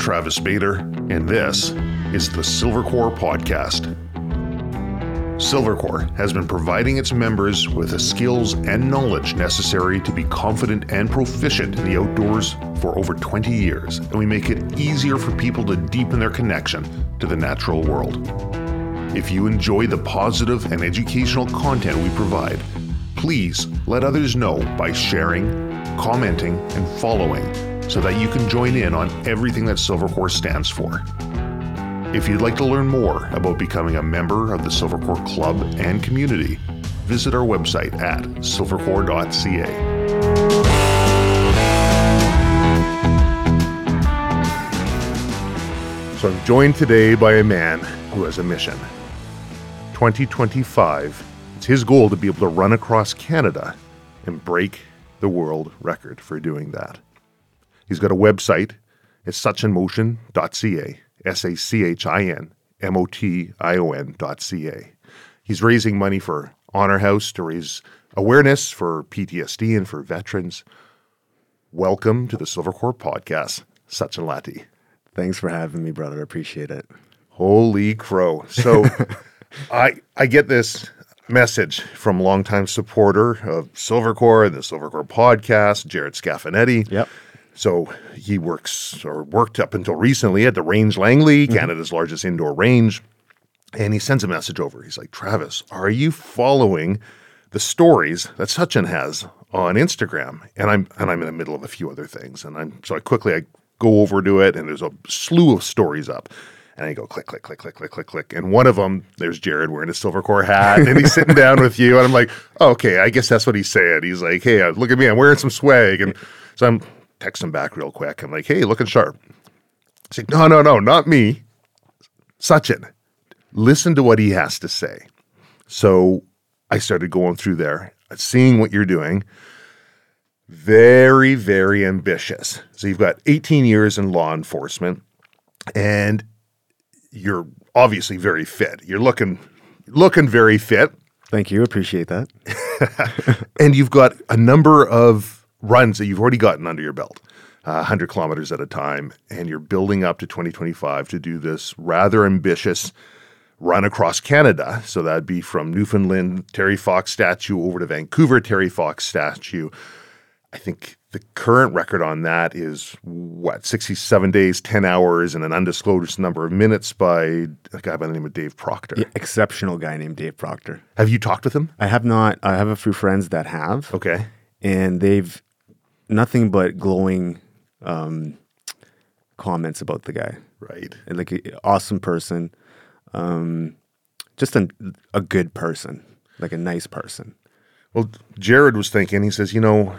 Travis Bader, and this is the Silvercore Podcast. Silvercore has been providing its members with the skills and knowledge necessary to be confident and proficient in the outdoors for over 20 years, and we make it easier for people to deepen their connection to the natural world. If you enjoy the positive and educational content we provide, please let others know by sharing, commenting, and following so that you can join in on everything that Silvercore stands for. If you'd like to learn more about becoming a member of the Silvercore Club and community, visit our website at silvercore.ca. So I'm joined today by a man who has a mission. 2025, it's his goal to be able to run across Canada and break the world record for doing that. He's got a website, it's sachinmotion.ca. S A C H I N M O T I O N dot C A. He's raising money for Honor House to raise awareness for PTSD and for veterans. Welcome to the Silvercore podcast, Sachin Latti. Thanks for having me, brother. I appreciate it. Holy crow. So I I get this message from longtime supporter of Silvercore and the Silvercore podcast, Jared Scaffanetti. Yep. So he works or worked up until recently at the Range Langley, mm-hmm. Canada's largest indoor range. And he sends a message over. He's like, Travis, are you following the stories that Sachin has on Instagram? And I'm and I'm in the middle of a few other things. And I'm so I quickly I go over to it and there's a slew of stories up. And I go click, click, click, click, click, click, click. And one of them, there's Jared wearing a Silvercore hat and he's sitting down with you. And I'm like, oh, okay, I guess that's what he's saying. He's like, hey, look at me, I'm wearing some swag. And so I'm text him back real quick. I'm like, hey, looking sharp. He's like, no, no, no, not me. Sachin. Listen to what he has to say. So I started going through there, seeing what you're doing. Very, very ambitious. So you've got 18 years in law enforcement, and you're obviously very fit. You're looking looking very fit. Thank you. Appreciate that. and you've got a number of runs that you've already gotten under your belt, uh, 100 kilometers at a time, and you're building up to 2025 to do this rather ambitious run across Canada. So that'd be from Newfoundland Terry Fox statue over to Vancouver Terry Fox statue. I think the current record on that is what 67 days 10 hours and an undisclosed number of minutes by a guy by the name of dave proctor. Yeah, exceptional guy named dave proctor. Have you talked with him? I have not. I have a few friends that have. Okay. And they've nothing but glowing um, comments about the guy. Right. And like an awesome person, um, just a, a good person, like a nice person. Well, Jared was thinking, he says, you know,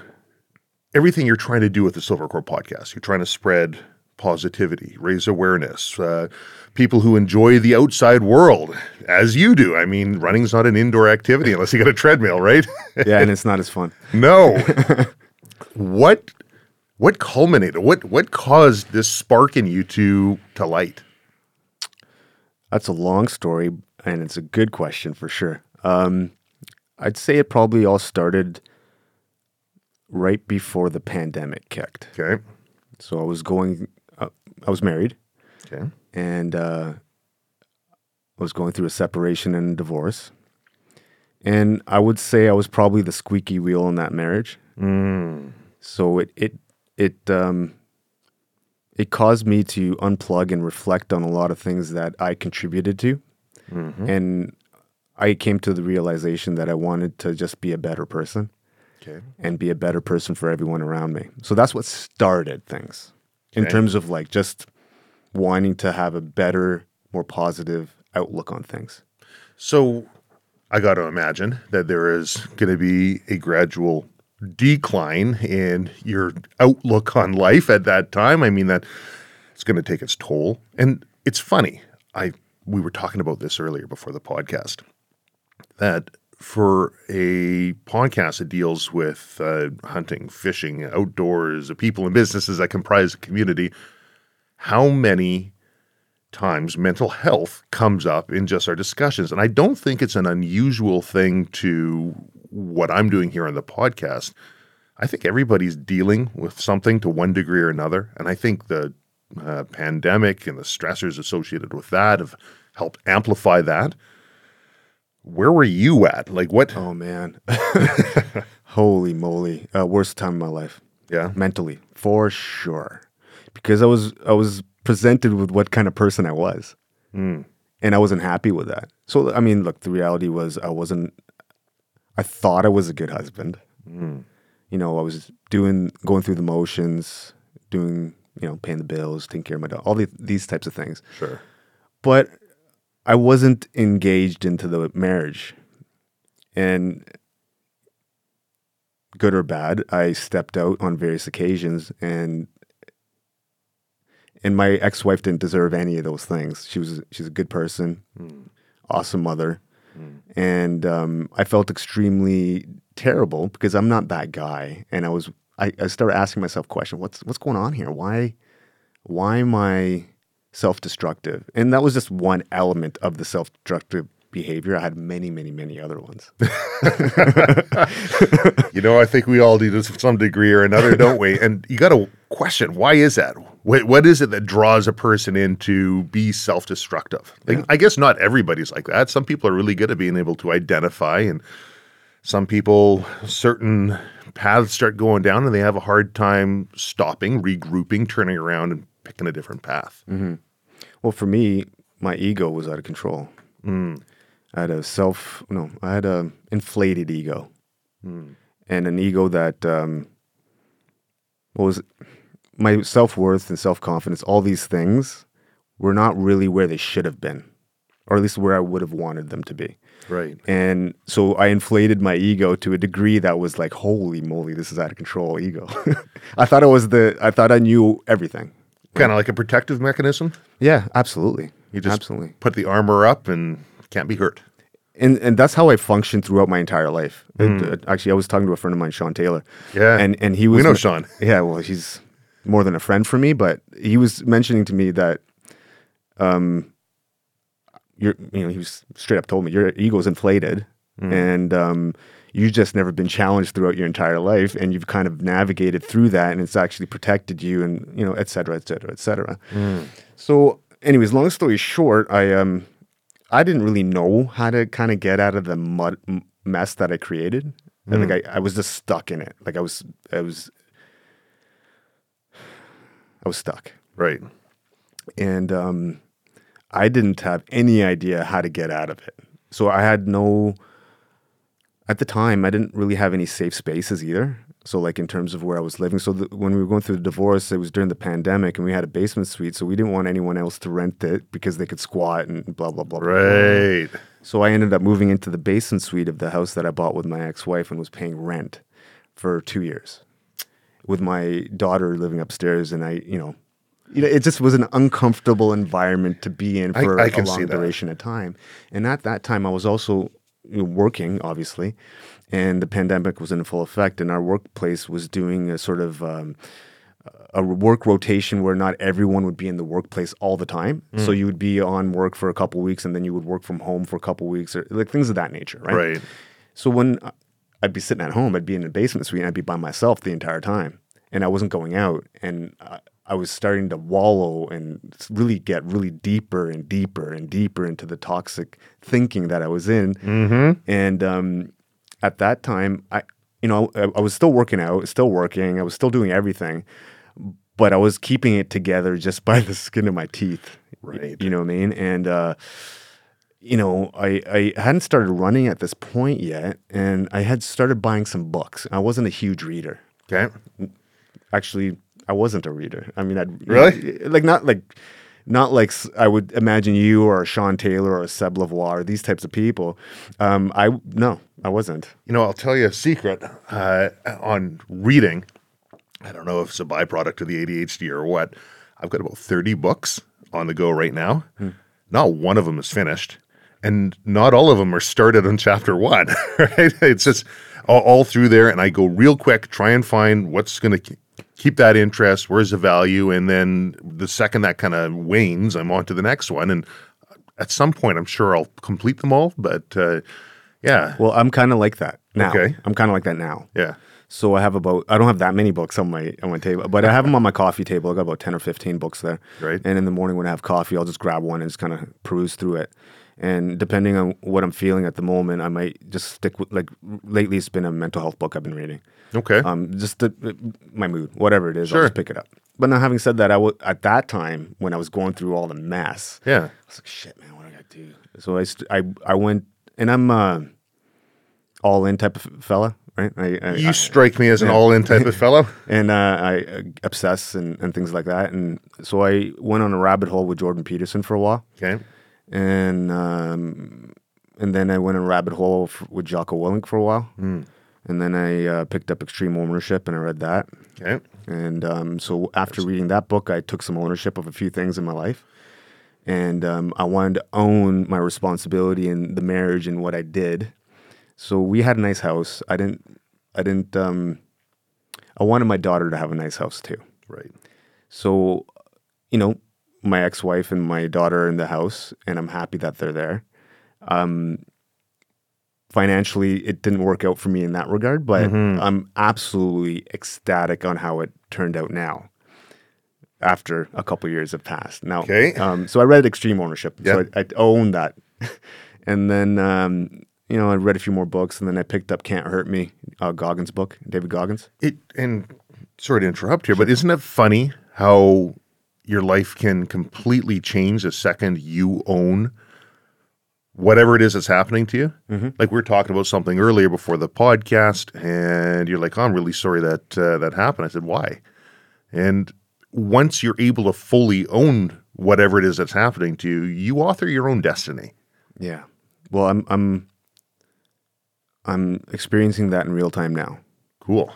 everything you're trying to do with the Silvercore podcast, you're trying to spread positivity, raise awareness, uh, people who enjoy the outside world, as you do. I mean, running's not an indoor activity unless you got a treadmill, right? yeah, and it's not as fun. No. what what culminated? What what caused this spark in you to to light? That's a long story, and it's a good question for sure. Um, I'd say it probably all started right before the pandemic kicked. Okay. So I was going. Uh, I was married. Okay. And uh, I was going through a separation and a divorce. And I would say I was probably the squeaky wheel in that marriage. Mm. So it it it um, it caused me to unplug and reflect on a lot of things that I contributed to, mm-hmm. and I came to the realization that I wanted to just be a better person, okay. and be a better person for everyone around me. So that's what started things okay. in terms of like just wanting to have a better, more positive outlook on things. So I got to imagine that there is going to be a gradual decline in your outlook on life at that time. I mean that it's going to take its toll. And it's funny. I we were talking about this earlier before the podcast that for a podcast that deals with uh, hunting, fishing, outdoors, people and businesses that comprise a community, how many times mental health comes up in just our discussions. And I don't think it's an unusual thing to what I'm doing here on the podcast. I think everybody's dealing with something to one degree or another. And I think the uh, pandemic and the stressors associated with that have helped amplify that. Where were you at? Like what? Oh man, holy moly! Uh, worst time of my life. Yeah. mentally for sure, because I was I was presented with what kind of person I was, hmm. and I wasn't happy with that. So I mean, look, the reality was I wasn't. I thought I was a good husband. Hmm. You know, I was doing going through the motions, doing you know, paying the bills, taking care of my dog, all the, these types of things. Sure. But I wasn't engaged into the marriage. And good or bad, I stepped out on various occasions and and my ex-wife didn't deserve any of those things. She was she's a good person, awesome mother. And um, I felt extremely terrible because I'm not that guy. And I was I, I started asking myself question, what's what's going on here? Why why am I self-destructive? And that was just one element of the self-destructive behavior. I had many, many, many other ones. You know, I think we all do to some degree or another, don't we? And you got to question why is that? What, what is it that draws a person in to be self destructive? Like, I guess not everybody's like that. Some people are really good at being able to identify, and some people, certain paths start going down and they have a hard time stopping, regrouping, turning around, and picking a different path. Mm-hmm. Well, for me, my ego was out of control. Mm. I had a self, no, I had a inflated ego, mm. and an ego that um, what was my self worth and self confidence. All these things were not really where they should have been, or at least where I would have wanted them to be. Right. And so I inflated my ego to a degree that was like, holy moly, this is out of control ego. I thought it was the, I thought I knew everything. Kind of like a protective mechanism. Yeah, absolutely. You just absolutely. put the armor up and can't be hurt. and and that's how I functioned throughout my entire life. It- uh, actually, I was talking to a friend of mine, Sean Taylor. Yeah. and and he was We know Sean. Yeah, well, he's more than a friend for me, but he was mentioning to me that, um, you're you know he was straight up told me your ego's inflated, and um, you've just never been challenged throughout your entire life, and you've kind of navigated through that, and it's actually protected you, and you know, et cetera, et cetera, et cetera. So, anyways, long story short, I um. I didn't really know how to kind of get out of the mud mess that I created. And, Like I, I was just stuck in it. Like I was, I was, I was stuck, Right. and um, I didn't have any idea how to get out of it. So I had no. At the time, I didn't really have any safe spaces either. So, like in terms of where I was living. So, the, when we were going through the divorce, it was during the pandemic, and we had a basement suite. So we didn't want anyone else to rent it because they could squat and blah blah blah. blah, blah. Right. So I ended up moving into the basement suite of the house that I bought with my ex-wife and was paying rent for two years, with my daughter living upstairs. And I, you know, you know, it just was an uncomfortable environment to be in for I a can see long duration of time. And at that time, I was also you know, working, obviously, and the pandemic was in full effect, and our workplace was doing a sort of um, a work rotation where not everyone would be in the workplace all the time. Mm. So you would be on work for a couple weeks, and then you would work from home for a couple weeks, or like things of that nature, right? Right. So when I- I'd be sitting at home, I'd be in a basement suite, and I'd be by myself the entire time, and I wasn't going out, and I, I was starting to wallow and really get really deeper and deeper and deeper into the toxic thinking that I was in, and um, at that time, I, you know, I, I was still working out, still working, I was still doing everything, but I was keeping it together just by the skin of my teeth. Right. You know what I mean? And uh, you know, I, I hadn't started running at this point yet, and I had started buying some books. I wasn't a huge reader. Okay. Actually, I wasn't a reader. I mean, I'd Really? like not like not like I would imagine you or Sean Taylor or Seb Lavoie or these types of people. Um, I no, I wasn't. You know, I'll tell you a secret uh, on reading. I don't know if it's a byproduct of the ADHD or what. I've got about 30 books on the go right now. Not one of them is finished. And not all of them are started on chapter one, right? It's just all, all through there. And I go real quick, try and find what's going to keep that interest, where's the value. And then the second that kind of wanes, I'm on to the next one. And at some point, I'm sure I'll complete them all. But uh, yeah, Well, I'm kind of like that now. Okay. I'm kind of like that now. yeah. So I have about I don't have that many books on my on my table, but I have them on my coffee table. I got about ten or fifteen books there. Right. And in the morning when I have coffee, I'll just grab one and just kind of peruse through it. And depending on what I'm feeling at the moment, I might just stick with like lately it's been a mental health book I've been reading. Okay. Um, just the, my mood, whatever it is, Sure. I'll just pick it up. But now, having said that, I w- at that time when I was going through all the mess, yeah. I was like, shit, man, what do I got to do? So I, st- I, I went, and I'm uh, all in type of fella, right? I, I, You strike me as an all-in type of fellow. and uh, I uh, obsess and, and things like that. And so I went on a rabbit hole with Jordan Peterson for a while, Okay. And um, and then I went a rabbit hole f- with Jocko Willink for a while, Hmm. and then I uh, picked up Extreme Ownership and I read that. Okay. And um, so after reading that book, I took some ownership of a few things in my life. And um, I wanted to own my responsibility in the marriage and what I did. So we had a nice house. I didn't, I didn't, um, I wanted my daughter to have a nice house too. Right. So, you know, my ex wife and my daughter in the house, and I'm happy that they're there. Um, financially, it didn't work out for me in that regard, but I'm absolutely ecstatic on how it turned out now. After a couple years have passed, now, Okay. um, so I read Extreme Ownership, so I, I own that, and then um, you know I read a few more books, and then I picked up Can't Hurt Me, uh, Goggins book, David Goggins. It and sorry to interrupt here, but isn't it funny how your life can completely change the second you own whatever it is that's happening to you? Like we were talking about something earlier before the podcast, and you're like, oh, "I'm really sorry that uh, that happened." I said, "Why?" And once you're able to fully own whatever it is that's happening to you, you author your own destiny. Yeah. Well, I'm I'm I'm experiencing that in real time now, Cool.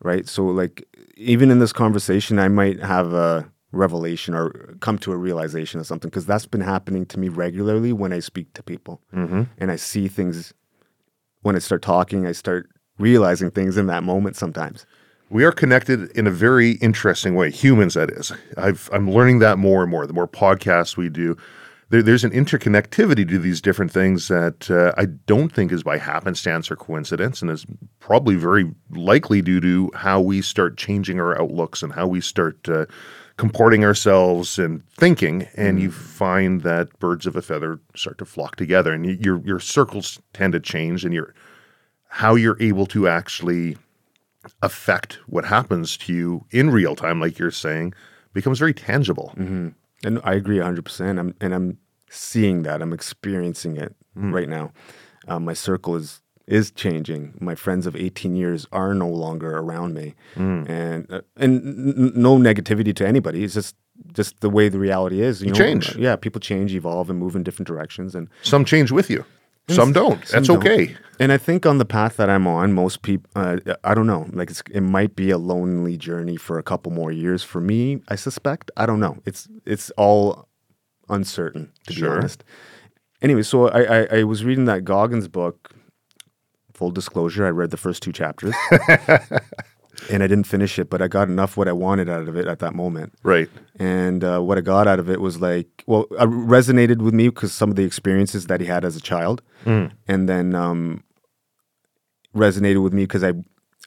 right? So like even in this conversation I might have a revelation or come to a realization of something because that's been happening to me regularly when I speak to people. Mm-hmm. And I see things when I start talking, I start realizing things in that moment sometimes. We are connected in a very interesting way. Humans, that is. I've, I'm learning that more and more. The more podcasts we do, there, there's an interconnectivity to these different things that uh, I don't think is by happenstance or coincidence, and is probably very likely due to how we start changing our outlooks and how we start uh, comporting ourselves and thinking. And you mm. find that birds of a feather start to flock together, and y- your your circles tend to change, and your how you're able to actually affect what happens to you in real time, like you're saying, becomes very tangible. Mm-hmm. And I agree 100%. I'm, and I'm seeing that. I'm experiencing it mm. right now. Um, my circle is is changing. My friends of 18 years are no longer around me, and uh, and n- no negativity to anybody. It's just just the way the reality is. You, know? change. Yeah, people change, evolve, and move in different directions. And Some change with you, some don't. some That's don't. okay. And I think on the path that I'm on, most people, uh, I don't know, like it's, it might be a lonely journey for a couple more years for me. I suspect. I don't know. It's it's all uncertain to Sure. be honest. Anyway, so I, I I was reading that Goggins book. Full disclosure, I read the first two chapters, and I didn't finish it, but I got enough what I wanted out of it at that moment. Right. And uh, what I got out of it was like, well, it resonated with me because some of the experiences that he had as a child, and then um, resonated with me because I,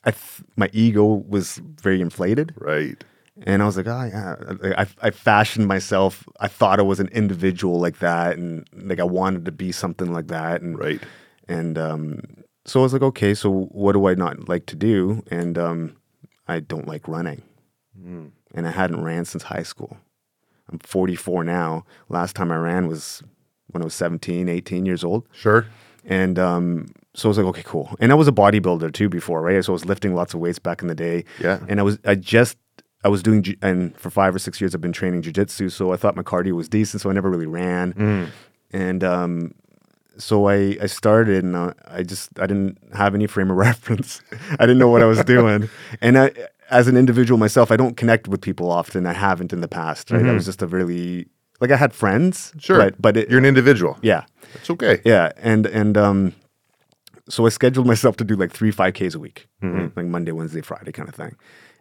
I, th- my ego was very inflated, Right. and I was like, oh yeah, I, I fashioned myself. I thought I was an individual like that, and like I wanted to be something like that, and Right. and um, so I was like, okay, so what do I not like to do? And um, I don't like running. And I hadn't ran since high school. I'm 44 now. Last time I ran was when I was 17, 18 years old. Sure. And um, so I was like, okay, cool. And I was a bodybuilder too before, right? So I was lifting lots of weights back in the day. Yeah. And I was, I just, I was doing, ju- and for five or six years, I've been training jujitsu. So I thought my cardio was decent. So I never really ran. And um, so I, I started and uh, I just, I didn't have any frame of reference. I didn't know what I was doing. And I, as an individual myself, I don't connect with people often. I haven't in the past, right? I was just a really, like I had friends. Sure. But, but it, You're an individual. yeah. It's okay. Yeah, and and um, so I scheduled myself to do like three five Ks a week, right? like Monday, Wednesday, Friday kind of thing.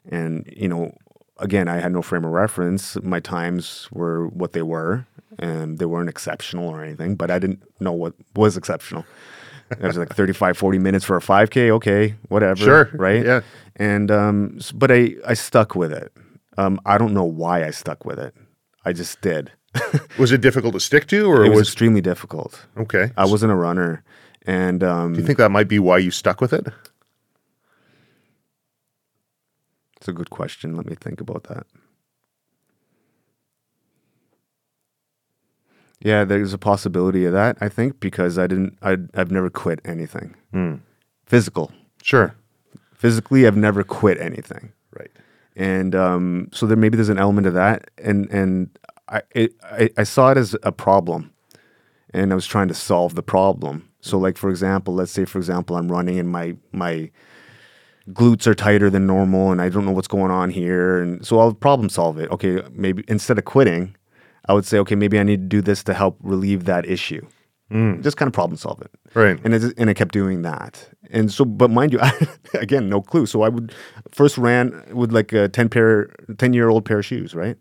And you know, again, I had no frame of reference. My times were what they were, and they weren't exceptional or anything. But I didn't know what was exceptional. it was like 35, 40 minutes for a 5K. Okay, whatever. Sure, Right. yeah. And um, but I I stuck with it. Um, I don't know why I stuck with it. I just did. Was it difficult to stick to, or it was, was, extremely difficult. okay? I wasn't a runner, and um, Do you think that might be why you stuck with it? It's a good question. Let me think about that. Yeah, there's a possibility of that. I think because I didn't. I I've never quit anything. Physical, Sure. physically, I've never quit anything. Right. and um, so there maybe there's an element of that, and and I, it, I I saw it as a problem, and I was trying to solve the problem. So like for example, let's say for example I'm running and my my glutes are tighter than normal, and I don't know what's going on here, and so I'll problem solve it. Okay, maybe instead of quitting, I would say okay maybe I need to do this to help relieve that issue. Mm. Just kind of problem solve it. Right. And it, and I kept doing that. And so, but mind you, I, again, no clue. So I would first ran with like a 10 pair, 10 year old pair of shoes, right?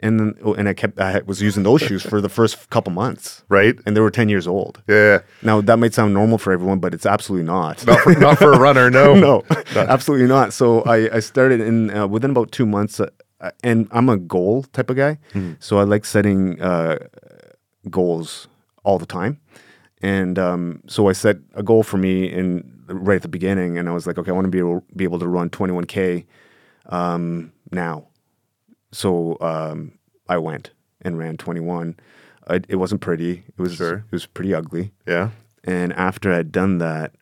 And then, oh, and I kept, I was using those shoes for the first couple months. Right. And they were 10 years old. Yeah. Now that might sound normal for everyone, but it's absolutely not. Not for, not for a runner. No. no, absolutely not. So I, I started in uh, within about two months, uh, uh, and I'm a goal type of guy. So I like setting uh, goals all the time. And um, so I set a goal for me in right at the beginning, and I was like, okay, I want to be able, be able to run 21k um, now. So um, I went and ran 21. I, it wasn't pretty. It was Sure. it was pretty ugly. Yeah. And after I'd done that,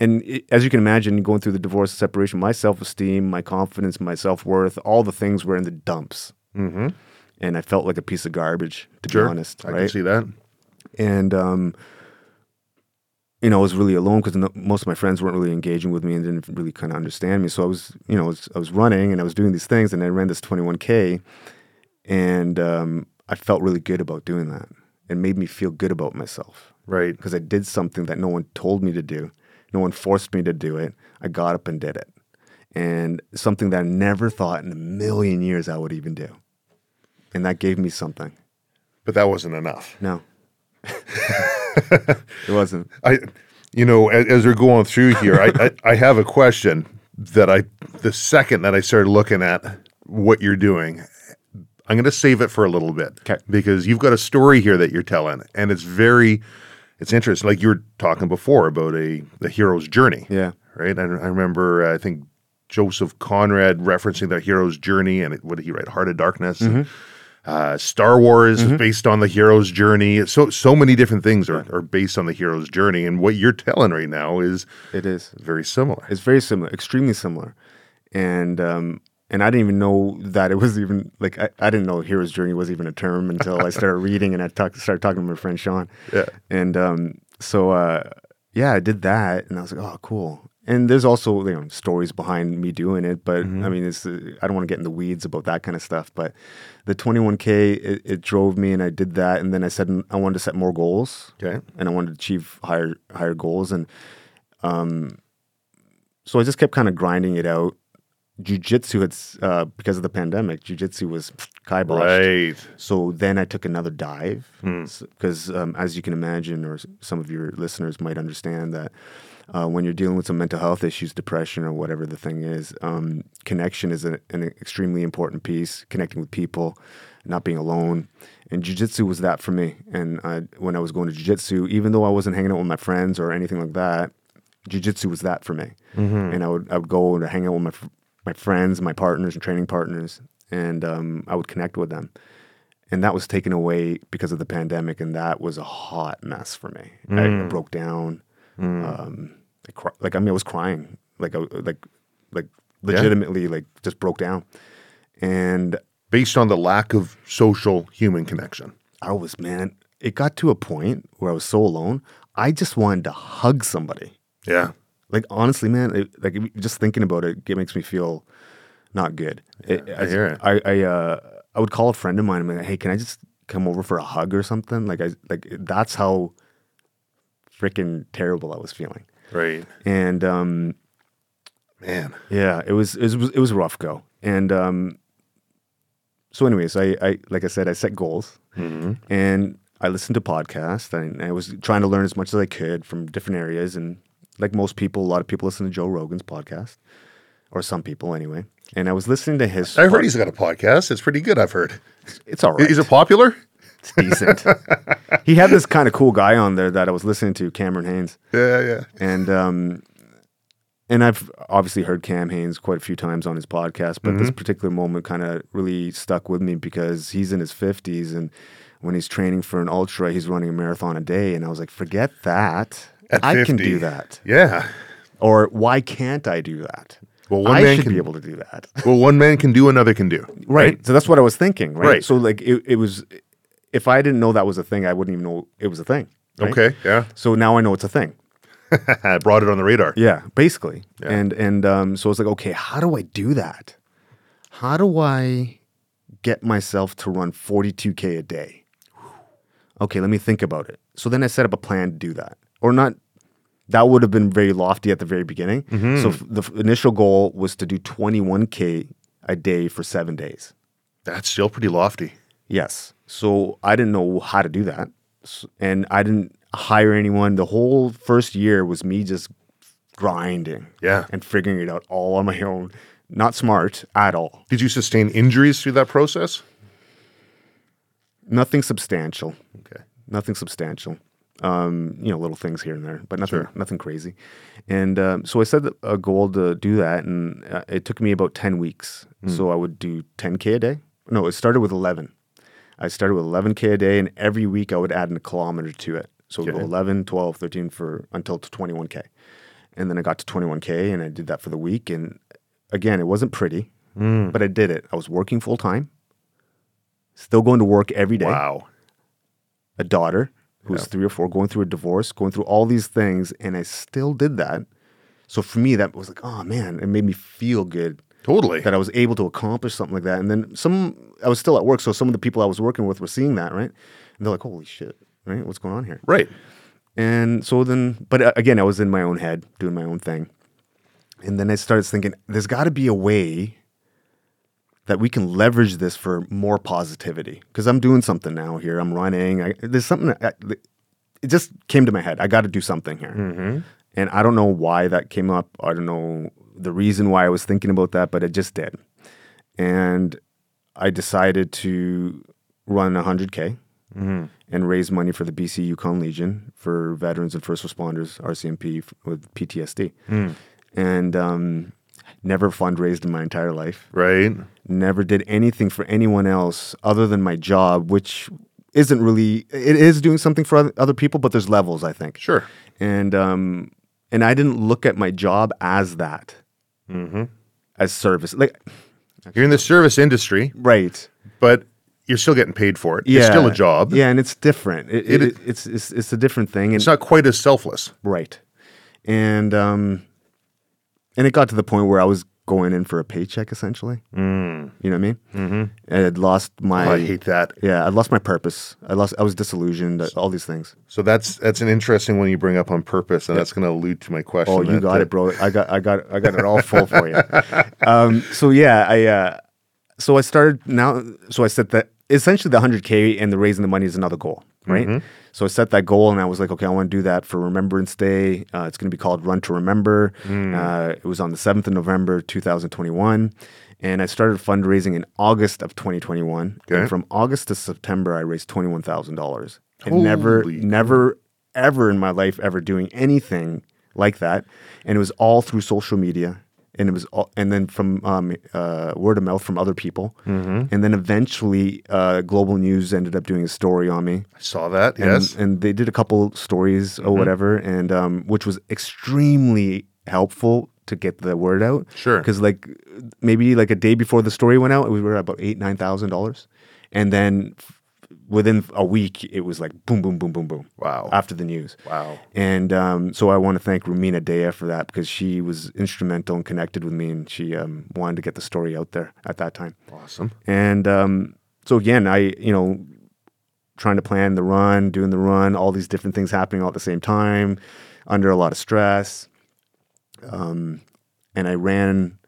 and it, as you can imagine, going through the divorce and separation, my self esteem, my confidence, my self worth, all the things were in the dumps. Mm-hmm. And I felt like a piece of garbage, to Sure. be honest. I can see that. and um, you know, I was really alone because no, most of my friends weren't really engaging with me and didn't really kind of understand me. So I was, you know, I was, I was running and I was doing these things, and I ran this 21k, and um, I felt really good about doing that. It made me feel good about myself Right. because I did something that no one told me to do, no one forced me to do it. I got up and did it, and something that I never thought in a million years I would even do, and that gave me something. But that wasn't enough. No. it wasn't. I, you know, as, as we're going through here, I, I, I have a question that I, the second that I started looking at what you're doing, I'm going to save it for a little bit 'Kay. because you've got a story here that you're telling, and it's very, it's interesting. Like you were talking before about a the hero's journey, Yeah. right? I, I remember, uh, I think Joseph Conrad referencing the hero's journey, and it, what did he write? Heart of Darkness. and, uh, Star Wars is based on the hero's journey. So so many different things are, are based on the hero's journey, and what you're telling right now is It is. very similar. It's very similar, extremely similar. And um and I didn't even know that it was even like I, I didn't know hero's journey was even a term until I started reading and I talk, started talking to my friend Sean. Yeah. And um so uh yeah, I did that and I was like, oh cool. And there's also you know stories behind me doing it, but I mean, it's uh, I don't want to get in the weeds about that kind of stuff. But the 21k, it, it drove me, and I did that. And then I said I wanted to set more goals, Okay. and I wanted to achieve higher higher goals. And um, so I just kept kind of grinding it out. Jiu-jitsu, it's uh, because of the pandemic. Jiu-jitsu was kiboshed. Right. So then I took another dive Hmm. because, um, as you can imagine, or some of your listeners might understand that uh, when you're dealing with some mental health issues, depression, or whatever the thing is, um, connection is a, an extremely important piece. Connecting with people, not being alone, and jujitsu was that for me. And I, when I was going to jujitsu, even though I wasn't hanging out with my friends or anything like that, jujitsu was that for me. And I would I would go and hang out with my my friends, my partners, and training partners, and um, I would connect with them and that was taken away because of the pandemic, and that was a hot mess for me. I, I broke down, um, I cry, like I mean, I was crying, like I, like like legitimately, like just broke down, and Based on the lack of social human connection. I was man. It got to a point where I was so alone, I just wanted to hug somebody. Yeah. Like honestly, man, it, like just thinking about it, it makes me feel not good. It- I hear it. I I, uh, I would call a friend of mine. I'm like, hey, can I just come over for a hug or something? Like I like that's how freaking terrible I was feeling. Right. And um, Man. yeah, it was it was it was a rough go. And um, so, anyways, I I like I said, I set goals, Mm-hmm. and I listened to podcasts and I was trying to learn as much as I could from different areas. And like most people, a lot of people listen to Joe Rogan's podcast, or some people anyway. And I was listening to his. I heard he's got a podcast. It's pretty good. I've heard. It's all right. Is it popular? It's decent. he had this kind of cool guy on there that I was listening to, Cameron Hanes, Yeah, yeah. and um, and I've obviously heard Cam Hanes quite a few times on his podcast, but this particular moment kind of really stuck with me because he's in his fifties and when he's training for an ultra, he's running a marathon a day, and I was like, forget that. At I can do that. Yeah. Or why can't I do that? Well, one I man should can be able to do that. Well, one man can do, another can do. Right. So that's what I was thinking. Right. Right. So like it, it was, if I didn't know that was a thing, I wouldn't even know it was a thing. right? Okay. Yeah. So now I know it's a thing. I brought it on the radar. Yeah, basically. Yeah. And and um, so it's like, okay, how do I do that? How do I get myself to run 42k a day? Okay, let me think about it. So then I set up a plan to do that, or not. That would have been very lofty at the very beginning. So f- the f- initial goal was to do 21k a day for seven days. That's still pretty lofty. Yes. So I didn't know how to do that. And I didn't hire anyone. The whole first year was me just grinding Yeah. and figuring it out all on my own. Not smart at all. Did you sustain injuries through that process? Nothing substantial. Okay. Nothing substantial. Um, you know, little things here and there, but nothing, nothing crazy. And um, so I set a goal to do that, and uh, it took me about ten weeks. So I would do 10k a day. No, it started with 11. I started with 11k a day, and every week I would add a kilometer to it. So Okay. 11, 12, 13 for until to 21k, and then I got to 21k, and I did that for the week. And again, it wasn't pretty, mm. but I did it. I was working full time, still going to work every day Wow. a daughter who was three or four, going through a divorce, going through all these things, and I still did that. So for me, that was like, oh man, it made me feel good Totally. that I was able to accomplish something like that. And then some, I was still at work, so some of the people I was working with were seeing that, right? And they're like, holy shit, right? What's going on here? right. And so then, but uh, again, I was in my own head doing my own thing. And then I started thinking, there's got to be a way that we can leverage this for more positivity. Because I'm doing something now here. I'm running. I, there's something that I, it just came to my head. I got to do something here. And I don't know why that came up. I don't know the reason why I was thinking about that, but it just did. And I decided to run 100K and raise money for the BC Yukon Legion for veterans and first responders, RCMP f- with PTSD. And um, never fundraised in my entire life. Right. Never did anything for anyone else other than my job, which isn't really, it is doing something for other people, but there's levels, I think. Sure. And, um, and I didn't look at my job as that, as service. Like, You're in the service industry, right. but you're still getting paid for it. It's still a job. Yeah, and it's different. It, It it, it's, it's it's a different thing. And It's not quite as selfless. right, and um, and it got to the point where I was going in for a paycheck essentially. Mm. You know what I mean? Mm-hmm. I had lost my. Oh, I hate that. Yeah, I lost my purpose. I lost. I was disillusioned. All these things. So that's that's an interesting one you bring up on purpose, and that's going to allude to my question. Oh, you that, got uh, it, bro. I got, I got, I got it all full for you. Um, so yeah, I, uh, so I started now. So I said that essentially the hundred k and the raising the money is another goal, right? So I set that goal, and I was like, okay, I want to do that for Remembrance Day. Uh, it's going to be called Run to Remember. Uh, it was on the seventh of November, two thousand twenty-one. And I started fundraising in August of 2021. Okay. And from August to September, I raised $21,000. And never, Holy never, ever in my life ever doing anything like that. And it was all through social media. And it was, all, and then from um, uh, word of mouth from other people, Mm-hmm. and then eventually, uh, Global News ended up doing a story on me, I saw that. and, yes. and they did a couple stories or whatever, and um, which was extremely helpful to get the word out. Sure. because like maybe like a day before the story went out, we were at about eight nine thousand dollars, and then within a week it was like boom boom boom boom boom. Wow. After the news. Wow. And um, so I want to thank Rumina Daya for that because she was instrumental and connected with me, and she um, wanted to get the story out there at that time. Awesome. And um, so again, I you know trying to plan the run, doing the run, all these different things happening all at the same time, under a lot of stress. Um, and I ran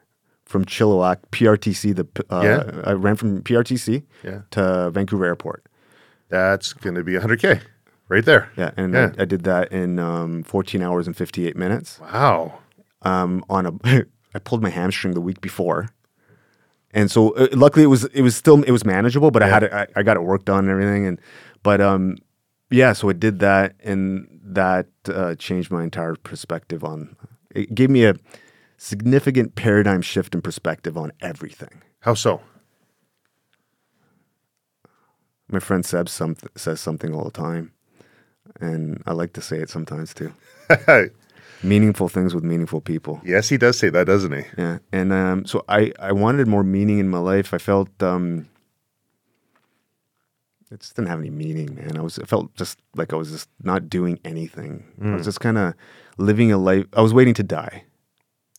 from Chilliwack, PRTC. The uh, Yeah. I ran from PRTC Yeah. to Vancouver Airport. That's going to be 100K right there. Yeah, and Yeah. I, I did that in um, 14 hours and 58 minutes. Wow. um, on a I pulled my hamstring the week before, and so uh, luckily it was it was still it was manageable, but I had it, I, I got it worked on and everything, and but um yeah, so I did that, and that uh, changed my entire perspective on. It gave me a significant paradigm shift in perspective on everything. How so? My friend Seb some, says something all the time, and I like to say it sometimes too. Meaningful things with meaningful people. yes, he does say that, doesn't he? Yeah, and um, so I I wanted more meaning in my life. I felt um, it just didn't have any meaning, man. I was I felt just like I was just not doing anything. I was just kind of living a life. I was waiting to die.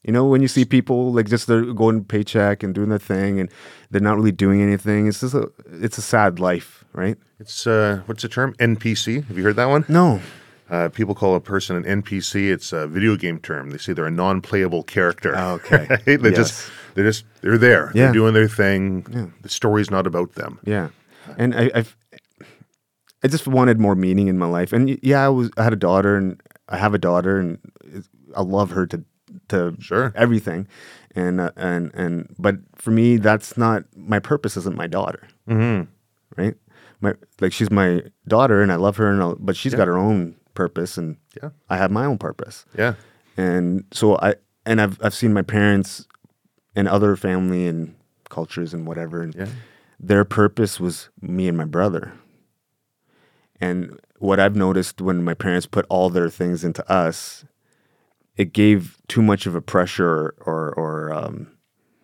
You know, when you see people like just they're going paycheck and doing their thing, and they're not really doing anything. It's just a it's a sad life, right? It's, uh, what's the term? NPC. Have you heard that one? No, Uh, people call a person an NPC. It's a video game term. They say they're a non-playable character. Oh, okay. Right? They just they're just they're there. Yeah. They're doing their thing. Yeah. The story's not about them. Yeah, and I, I've I just wanted more meaning in my life, and yeah, I was I had a daughter, and I have a daughter, and I love her to to Sure. everything, and uh, and and but for me, that's not my purpose. Isn't my daughter, mm-hmm. right? My like she's my daughter, and I love her, and I'll, but she's got her own purpose, and Yeah. I have my own purpose Yeah. and so I and I've I've seen my parents and other family and cultures and whatever, and Yeah. their purpose was me and my brother. And what I've noticed when my parents put all their things into us, it gave too much of a pressure or or um,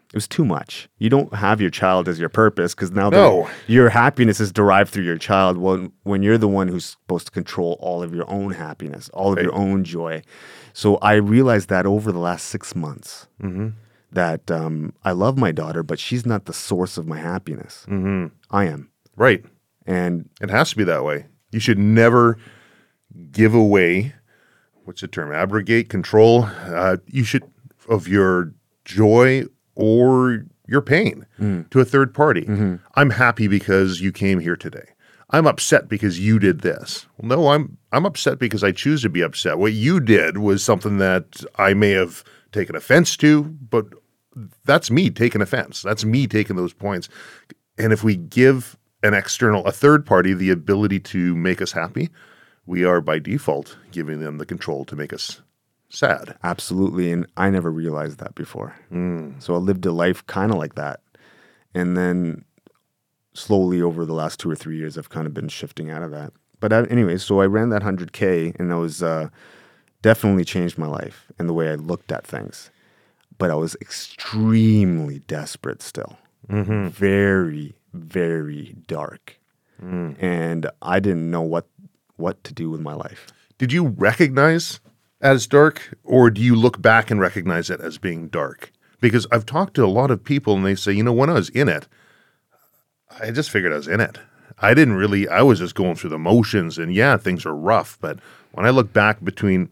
it was too much. You don't have your child as your purpose because now No. your happiness is derived through your child. When when you're the one who's supposed to control all of your own happiness, all of your own joy. So I realized that over the last six months that um, I love my daughter, but she's not the source of my happiness. Mm-hmm. I am, Right. and It has to be that way. You should never give away what's the term? Abrogate, control. Uh, you should of your joy or your pain to a third party. I'm happy because you came here today. I'm upset because you did this. Well, no, I'm I'm upset because I choose to be upset. What you did was something that I may have taken offense to, but that's me taking offense. That's me taking those points. And if we give an external, a third party, the ability to make us happy, we are by default giving them the control to make us sad. absolutely. And I never realized that before. Mm. So I lived a life kind of like that, and then slowly over the last two or three years, I've kind of been shifting out of that. But I, anyway, so I ran that hundred k, and I was uh, definitely changed my life and the way I looked at things. But I was extremely desperate still, mm-hmm. very, very dark, mm. and I didn't know what what to do with my life. Did you recognize as dark, or do you look back and recognize it as being dark? Because I've talked to a lot of people and they say, you know, when I was in it, I just figured I was in it. I didn't really, I was just going through the motions and yeah, things are rough. But when I look back between,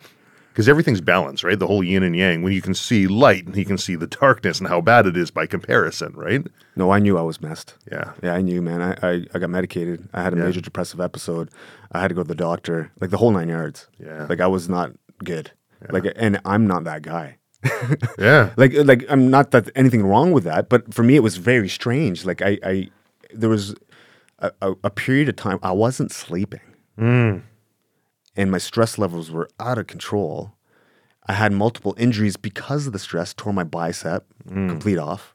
because everything's balanced, right? The whole yin and yang, when you can see light and you can see the darkness and how bad it is by comparison, right? No, I knew I was messed. Yeah. Yeah, I knew, man. I, I, I got medicated. I had a Yeah. major depressive episode. I had to go to the doctor, like the whole nine yards. Yeah. Like I was not good. Like, and I'm not that guy. Yeah. Like, like I'm not that anything wrong with that, but for me it was very strange. Like I, I there was a, a, a period of time I wasn't sleeping, Mm. And my stress levels were out of control. I had multiple injuries because of the stress. Tore my bicep complete off,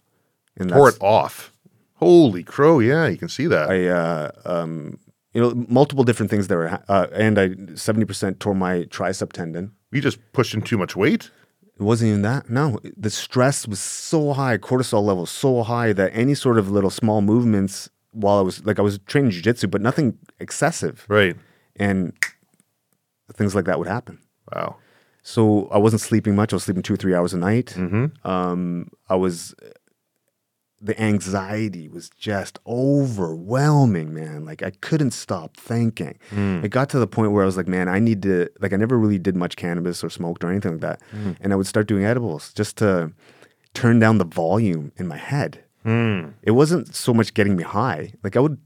and Mm. Tore it off. Holy crow. Yeah, you can see that. I, uh, um, you know, multiple different things that were, uh, and I seventy percent tore my tricep tendon. you just pushing too much weight? It wasn't even that. No, the stress was so high, cortisol levels so high that any sort of little small movements while I was like I was training jujitsu, but nothing excessive, Right. and things like that would happen. Wow. So I wasn't sleeping much. I was sleeping two or three hours a night. Mm-hmm. Um, I was the anxiety was just overwhelming, man. Like I couldn't stop thinking. It got to the point where I was like, man, I need to like I never really did much cannabis or smoked or anything like that. And I would start doing edibles just to turn down the volume in my head. It wasn't so much getting me high. Like I would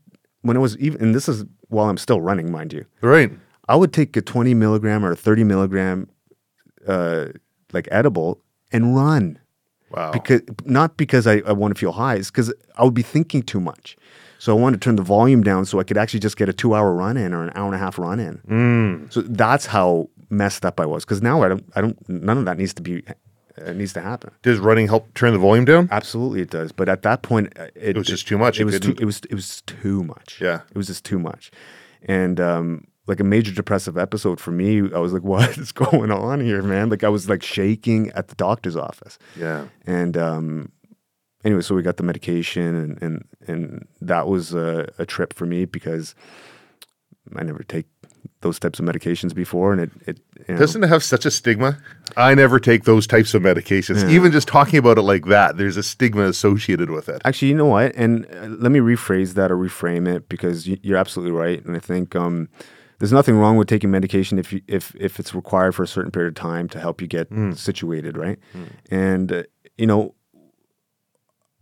when I was even and this is while I'm still running, mind you. Right. I would take a 20 milligram or a 30 milligram, uh, like edible, and run Wow. because not because I, I want to feel high, it's because I would be thinking too much. So I wanted to turn the volume down so I could actually just get a two hour run in or an hour and a half run in. Mm. So that's how messed up I was. Because now I don't, I don't, none of that needs to be, it needs to happen. Does running help turn the volume down? Absolutely, it does. But at that point, uh, it, It was just too much. It You was too. It was. It was too much. Yeah. it was just too much, and um, like a major depressive episode for me. I was like, "What is going on here, man?" Like I was like shaking at the doctor's office, Yeah. and um, anyway, so we got the medication, and and and that was a, a trip for me because I never take those types of medications before, and it it you know, Doesn't it have such a stigma? I never take those types of medications. Even just talking about it like that, there's a stigma associated with it. Actually, you know what? And uh, let me rephrase that or reframe it because you're absolutely right. And I think um, there's nothing wrong with taking medication if you, if if it's required for a certain period of time to help you get situated, right? And uh, you know,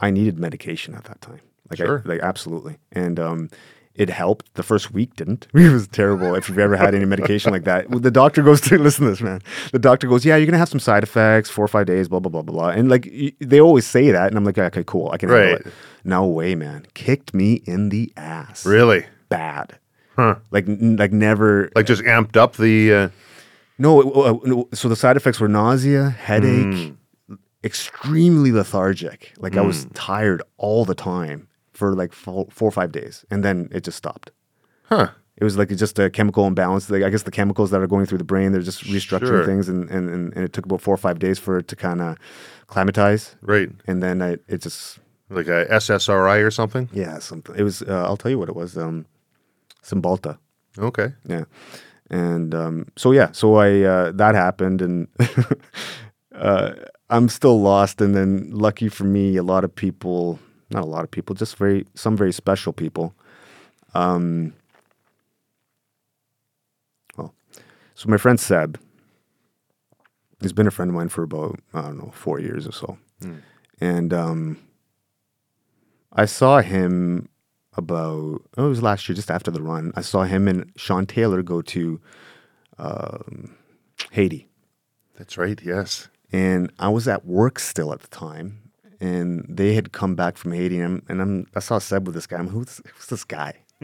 I needed medication at that time. Like, Sure. I, like absolutely. And um, it helped. The first week didn't. It was terrible. If you've ever had any medication like that, the doctor goes to listen to this, man. The doctor goes, "Yeah, you're gonna have some side effects, four or five days, blah blah blah blah blah." And like y- they always say that, and I'm like, "Okay, cool, I can handle Right. it." No way, man. Kicked me in the ass. Really? Bad. Huh. Like n- like never. Like just amped up the. Uh, No, it- uh, no, so the side effects were nausea, headache, extremely lethargic. Like I was tired all the time for like four, four or five days, and then it just stopped. huh. It was like just a chemical imbalance. Like I guess the chemicals that are going through the brain, they're just restructuring Sure. things, and, and, and, and it took about four or five days for it to kind of climatize, Right. and then I, it just Like a SSRI or something? yeah something. It was uh, I'll tell you what it was. Um, Cymbalta. Okay. Yeah. And um, so yeah, so I uh, that happened, and uh, I'm still lost. And then, lucky for me, a lot of people, not a lot of people, just very some very special people. Um, well, so my friend Seb, he's been a friend of mine for about I don't know four years or so, and um, I saw him about oh, it was last year, just after the run. I saw him and Sean Taylor go to um, Haiti, That's right. Yes. and I was at work still at the time, and they had come back from Haiti, and, I'm, and I'm, I saw Seb with this guy. I'm who's, who's this guy?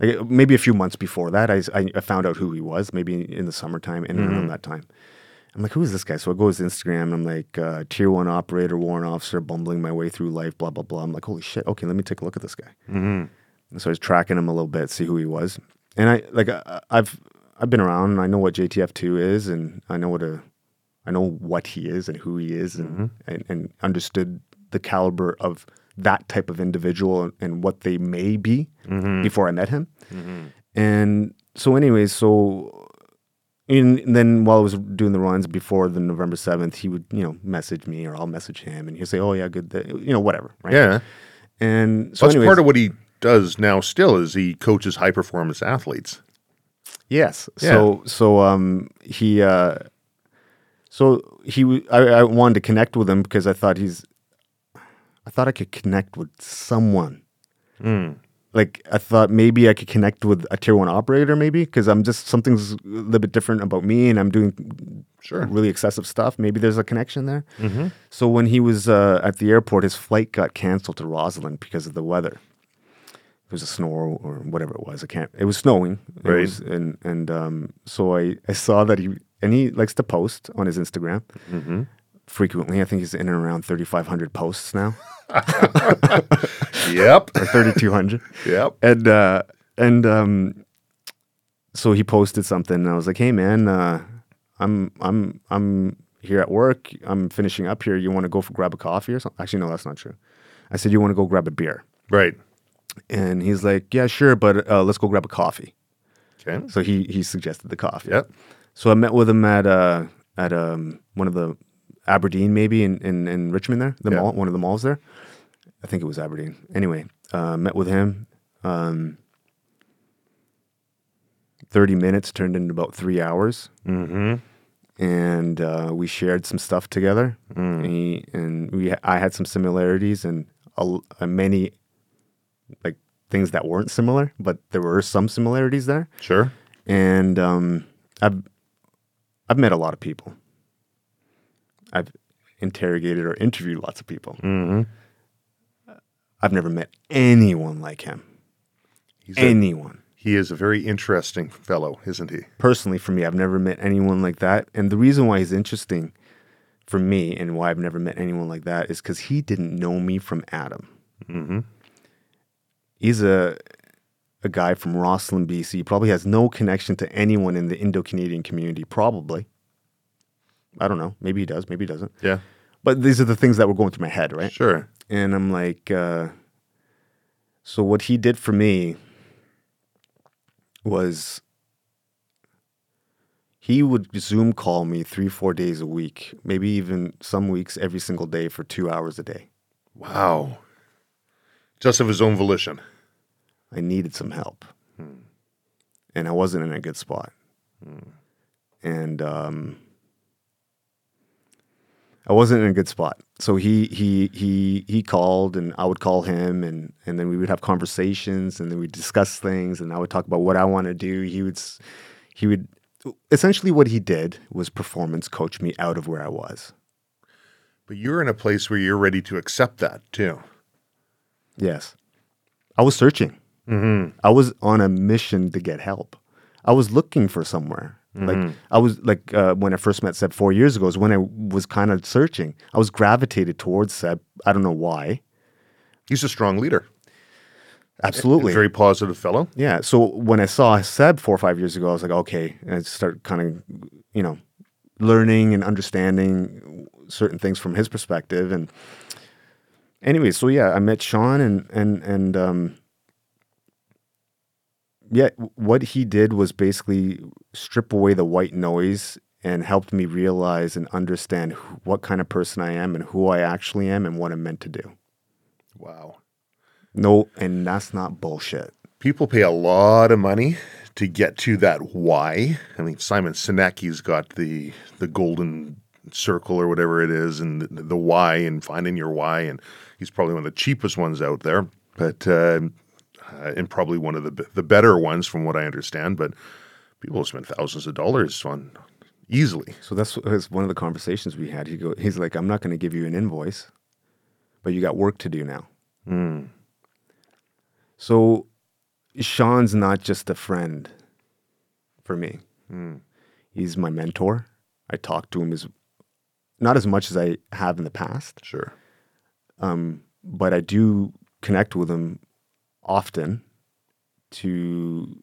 like, maybe a few months before that, I, I, I found out who he was. Maybe in the summertime, and around that time. I'm like, who is this guy? So I go to his Instagram and I'm like, uh, tier one operator, warrant officer, bumbling my way through life, blah, blah, blah. I'm like, holy shit. Okay, let me take a look at this guy. Mm-hmm. And so I was tracking him a little bit, see who he was. And I, like, I, I've, I've been around and I know what JTF2 is and I know what a, I know what he is and who he is and, mm-hmm. and, and understood the caliber of that type of individual and, and what they may be mm-hmm. before I met him. And so, anyways, so and then while I was doing the runs before the November 7th, he would, you know, message me or I'll message him and he'll say, oh, yeah, good, day," you know, whatever. Right. Yeah. And so, That's anyways, part of what he does now still is he coaches high performance athletes. Yes. Yeah. So so um he uh so he w- I, I wanted to connect with him because I thought he's I thought I could connect with someone. Like I thought maybe I could connect with a tier one operator maybe because I'm just something's a little bit different about me and I'm doing Sure. really excessive stuff. Maybe there's a connection there. So when he was uh, at the airport, his flight got canceled to Rossland because of the weather. It was a snow or, whatever it was. I can't. It was snowing. Right. was- and and um, so I I saw that he and he likes to post on his Instagram frequently. I think he's in and around 3,500 posts now Yep. or 3,200. yep. and uh, and um, so he posted something, and I was like, "Hey, man, uh, I'm I'm I'm here at work. I'm finishing up here. You want to go for grab a coffee or something?" Actually, no, that's not true. I said, "You want to go grab a beer?" Right. And he's like, "Yeah, sure, but uh, let's go grab a coffee." Okay. So he he suggested the coffee. Yep. So I met with him at uh at um one of the Aberdeen maybe in in, in Richmond there the Yeah. mall one of the malls there. I think it was Aberdeen. Anyway, uh, met with him. Um, Thirty minutes turned into about three hours, Mm-hmm. and uh, we shared some stuff together. Mm. And, he, and we I had some similarities and a, a many like things that weren't similar, but there were some similarities there. Sure. And um, I've I've met a lot of people. I've interrogated or interviewed lots of people. Mm-hmm. I've never met anyone like him. He's a, Anyone. he is a very interesting fellow, isn't he? Personally, for me, I've never met anyone like that. And the reason why he's interesting for me and why I've never met anyone like that is because he didn't know me from Adam. Mm-hmm. He's a a guy from Rossland, BC. Probably has no connection to anyone in the Indo Canadian community. Probably. I don't know. Maybe he does. Maybe he doesn't. Yeah. But these are the things that were going through my head, right? Sure. And I'm like, uh, so what he did for me was he would Zoom call me three, four days a week, maybe even some weeks every single day for two hours a day. Wow. Just of his own volition. I needed some help. And I wasn't in a good spot. And um, I wasn't in a good spot. So he he he he called and I would call him and and then we would have conversations and then we'd discuss things and I would talk about what I want to do. He would he would essentially what he did was performance coach me out of where I was. But you're in a place where you're ready to accept that too. Yes. I was searching. Mm-hmm. I was on a mission to get help. I was looking for somewhere. Like I was like uh, when I first met Seb four years ago is when I was kind of searching. I was gravitated towards Seb. I don't know why. He's a strong leader. Absolutely. Very positive fellow. yeah. So when I saw Seb four or five years ago, I was like, okay. And I started kind of, you know, learning and understanding certain things from his perspective. And anyway, so yeah, I met Sean and and and um, yeah, what he did was basically strip away the white noise and helped me realize and understand who, what kind of person I am and who I actually am and what I'm meant to do. Wow. No, and that's not bullshit. People pay a lot of money to get to that why. I mean, Simon Sinek's got the the golden circle or whatever it is, and the, the why and finding your why, and he's probably one of the cheapest ones out there, but uh, uh, and probably one of the the better ones from what I understand. But people spend thousands of dollars on easily. So that's was one of the conversations we had. He go, he's like, I'm not going to give you an invoice, but you got work to do now. Hmm. So Sean's not just a friend for me. Hmm. He's my mentor. I talk to him as not as much as I have in the past, Sure. Um, but I do connect with him often to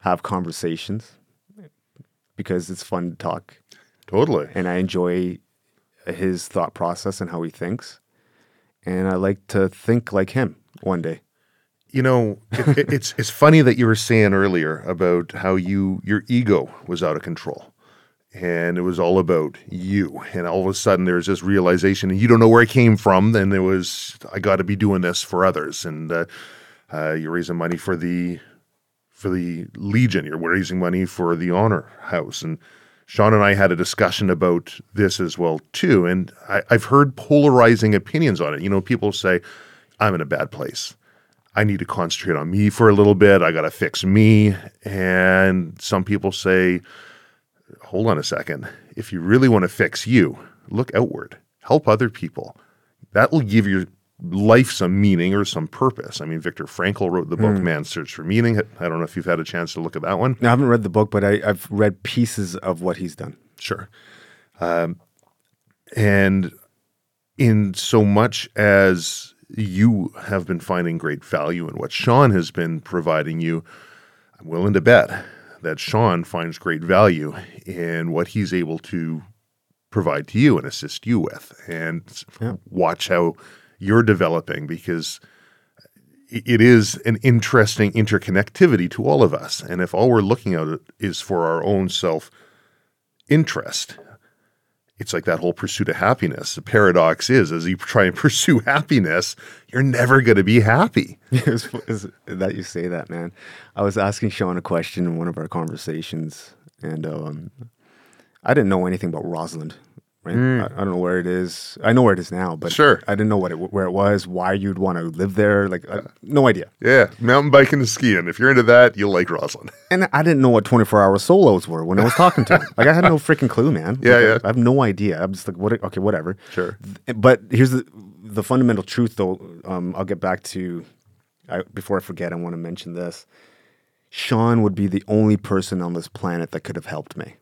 have conversations because it's fun to talk Totally. and I enjoy his thought process and how he thinks. And I like to think like him one day. You know, it, it- it's it's funny that you were saying earlier about how you your ego was out of control, and it was all about you. And all of a sudden, there's this realization, and you don't know where it came from. Then there was, I got to be doing this for others, and uh, uh, you're raising money for the for the Legion. You're raising money for the Honor House, and Sean and I had a discussion about this as well too. And I, I've heard polarizing opinions on it. You know, people say, "I'm in a bad place." I need to concentrate on me for a little bit. I got to fix me. And some people say, hold on a second. If you really want to fix you, look outward, help other people. That will give your life some meaning or some purpose. I mean, Viktor Frankl wrote the book Man's Search for Meaning. I don't know if you've had a chance to look at that one. I haven't read the book, but I, I've read pieces of what he's done. Sure. Um, and in so much as you have been finding great value in what Sean has been providing you, I'm willing to bet that Sean finds great value in what he's able to provide to you and assist you with. And Yeah. watch how you're developing because it is an interesting interconnectivity to all of us. And if all we're looking at is for our own self interest. It's like that whole pursuit of happiness. The paradox is, as you try and pursue happiness, you're never going to be happy. that you say that, man. I was asking Sean a question in one of our conversations, and um, I didn't know anything about Rossland Right? I, I don't know where it is. I know where it is now, but Sure. I didn't know what it where it was, why you'd want to live there. Like, I, no idea. Yeah, mountain biking and skiing. If you're into that, you'll like Rossland. And I didn't know what 24 hour solos were when I was talking to him. Like, I had no freaking clue, man. Yeah, Like, yeah. I have no idea. I'm just like, what? Okay, whatever. Sure. But here's the the fundamental truth, though. Um, I'll get back to I, before I forget. I want to mention this. Sean would be the only person on this planet that could have helped me.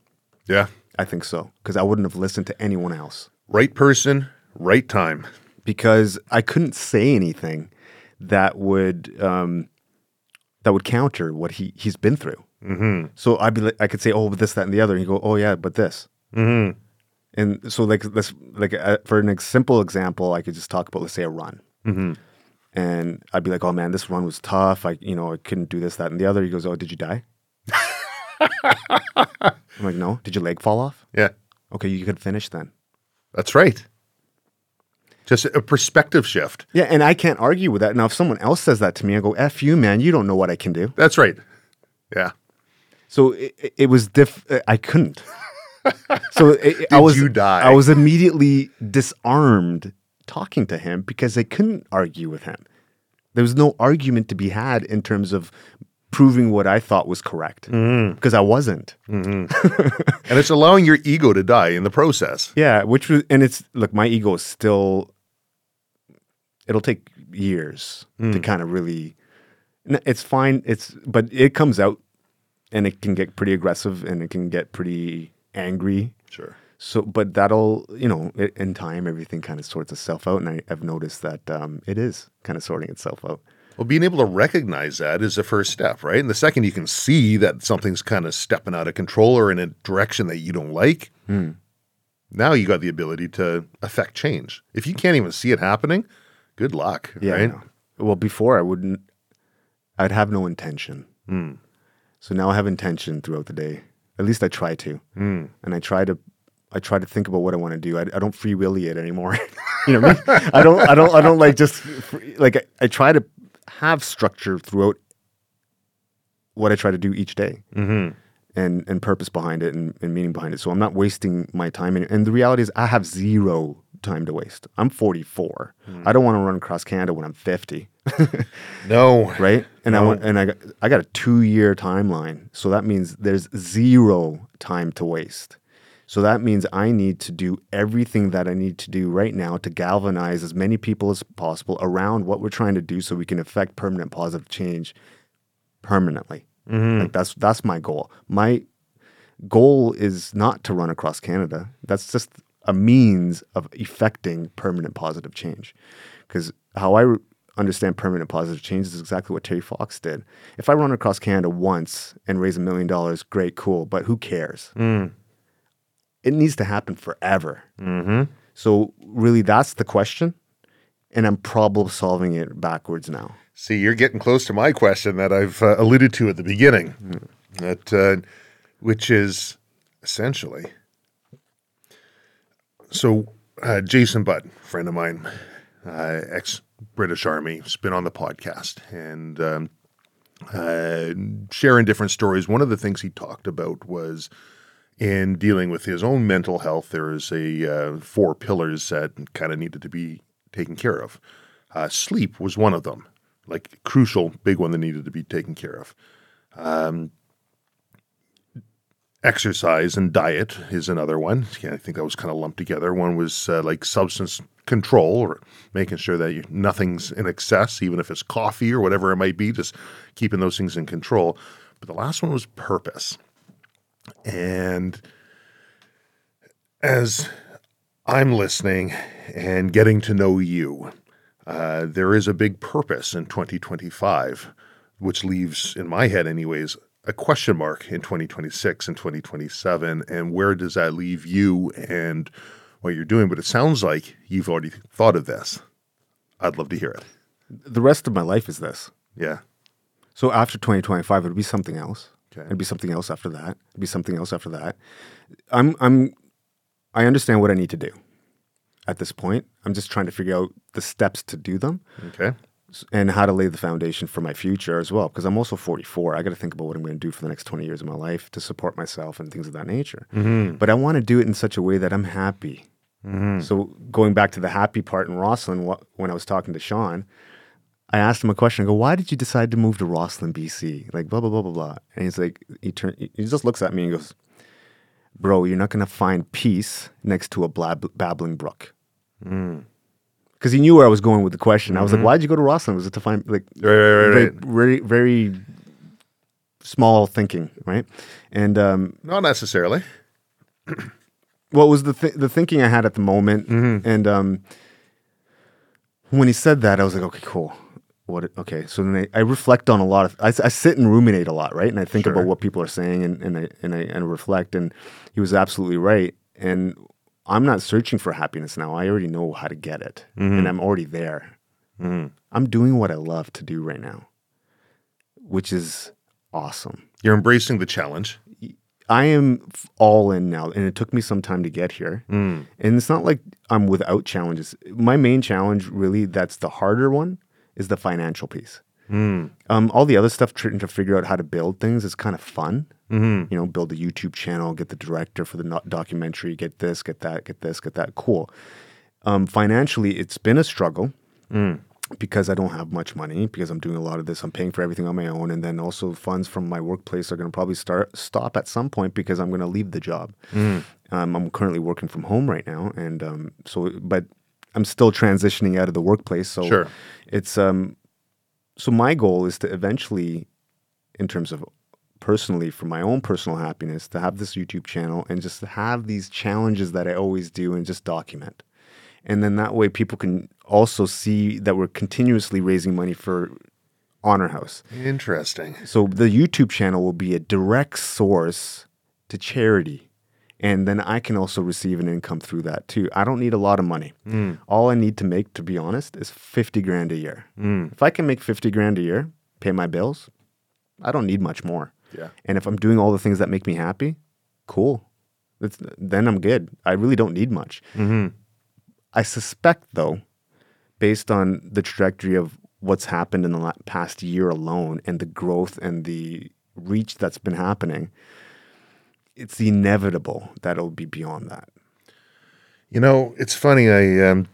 Yeah, I think so because I wouldn't have listened to anyone else right person, right time. because I couldn't say anything that would um, that would counter what he he's been through. Mm-hmm. So I'd be like, I could say, oh, but this, that, and the other, and you go, oh yeah, but this. Mm-hmm. And so like let's like uh, for an ex- simple example, I could just talk about let's say a run. Mm-hmm. And I'd be like, "Oh man, this run was tough. I, you know, I couldn't do this, that, and the other." He goes, "Oh, did you die?" I'm like, "No. Did your leg fall off?" Yeah, Okay, you could finish then. that's right. Just a perspective shift. Yeah, and I can't argue with that. Now, if someone else says that to me, I go, "F you, man. You don't know what I can do." That's right. Yeah. So it, it- was diff. Uh, I couldn't. So it, I was you die? I was immediately disarmed talking to him because I couldn't argue with him. There was no argument to be had in terms of proving what I thought was correct Mm-hmm. because I wasn't. And it's allowing your ego to die in the process. Yeah, which was, and it's look, my ego is still. It'll take years Mm. to kind of really. It's fine. It's but it comes out, and it can get pretty aggressive, and it can get pretty angry. Sure. So, but that'll you know, in time, everything kind of sorts itself out, and I, I've noticed that um, it is kind of sorting itself out. Well, being able to recognize that is the first step, right? And the second you can see that something's kind of stepping out of control or in a direction that you don't like, hmm. now you got the ability to affect change. If you can't even see it happening, good luck, Yeah. Right? Well, before I wouldn't. I'd have no intention. Hmm. So now I have intention throughout the day. At least I try to, hmm. and I try to. I try to think about what I want to do. I, I don't free willy it anymore. you know what I mean? I don't. I don't. I don't like just free, like I, I try to have structure throughout what I try to do each day. Mm-hmm. and and purpose behind it and, and meaning behind it. So I'm not wasting my time. And, and the reality is, I have zero time to waste. I'm 44. Hmm. I don't want to run across Canada when I'm 50, No. right? And I want and I got I got a two year timeline. So that means there's zero time to waste. So that means I need to do everything that I need to do right now to galvanize as many people as possible around what we're trying to do so we can affect permanent positive change permanently. Mm-hmm. Like that's that's my goal. My goal is not to run across Canada. That's just a means of effecting permanent positive change. Because how I re- understand permanent positive change is exactly what Terry Fox did. If I run across Canada once and raise a million dollars, great, cool. But who cares? Mm. It needs to happen forever. So really, that's the question, and I'm problem solving it backwards now. See, you're getting close to my question that I've uh, alluded to at the beginning, that uh, which is essentially. So, uh, Jason Budd, friend of mine, uh, ex British Army, has been on the podcast and um, uh, sharing different stories. One of the things he talked about was in dealing with his own mental health. There is a uh, four pillars that kind of needed to be taken care of. Uh, sleep was one of them, like crucial, big one that needed to be taken care of. Um, exercise and diet is another one. Yeah, I think that was kind of lumped together. One was uh, like substance control or making sure that you, nothing's in excess, even if it's coffee or whatever it might be, just keeping those things in control. But the last one was purpose. And as I'm listening and getting to know you, uh, there is a big purpose in 2025, which leaves, in my head, anyways, a question mark in 2026 and 2027. And where does that leave you and what you're doing? But it sounds like you've already thought of this. I'd love to hear it. The rest of my life is this. Yeah. So after 2025, it'll be something else. Okay. It'd be something else after that. It'd be something else after that. I'm I'm I understand what I need to do at this point. I'm just trying to figure out the steps to do them. Okay. And how to lay the foundation for my future as well. Because I'm also 44. I got to think about what I'm going to do for the next 20 years of my life to support myself and things of that nature. Mm-hmm. But I want to do it in such a way that I'm happy. Mm-hmm. So going back to the happy part in Rossland, wh- when I was talking to Sean, I asked him a question. I go, "Why did you decide to move to Rossland, BC?" Like blah blah blah blah blah. And he's like, he turn, he just looks at me and goes, "Bro, you're not gonna find peace next to a blab- babbling brook." Because he knew where I was going with the question. I was like, "Why did you go to Rossland? Was it to find like Right, right, right, very, very very small thinking, right?" And um, Not necessarily. well, it was the th- the thinking I had at the moment, and um, when he said that, I was like, okay, cool. What? Okay, so then I, I reflect on a lot of. I sit and ruminate a lot, right? And I think Sure. about what people are saying, and and I and I and reflect. And he was absolutely right. And I'm not searching for happiness now. I already know how to get it, and mm-hmm. I'm already there. Mm-hmm. I'm doing what I love to do right now, which is awesome. You're embracing the challenge. I am all in now, and it took me some time to get here. Mm. And it's not like I'm without challenges. My main challenge, really, that's the harder one, is the financial piece. Um, all the other stuff, trying to figure out how to build things, is kind of fun. You know, build a YouTube channel, get the director for the no- documentary, get this, get that, get this, get that. Cool. Um, financially, it's been a struggle because I don't have much money because I'm doing a lot of this. I'm paying for everything on my own, and then also funds from my workplace are going to probably start stop at some point because I'm going to leave the job. Um, I'm currently working from home right now, and um, so but I'm still transitioning out of the workplace. So Sure. it's um, so my goal is to eventually, in terms of personally for my own personal happiness, to have this YouTube channel and just have these challenges that I always do and just document. And then that way people can also see that we're continuously raising money for Honor House. Interesting. So the YouTube channel will be a direct source to charity. And then I can also receive an income through that too. I don't need a lot of money. Mm. All I need to make, to be honest, is 50 grand a year. Mm. If I can make 50 grand a year, pay my bills, I don't need much more. Yeah. And if I'm doing all the things that make me happy, cool. That's, then I'm good. I really don't need much. Mm-hmm. I suspect, though, based on the trajectory of what's happened in the past year alone and the growth and the reach that's been happening, it's the inevitable that it'll be beyond that. You know, it's funny. I um,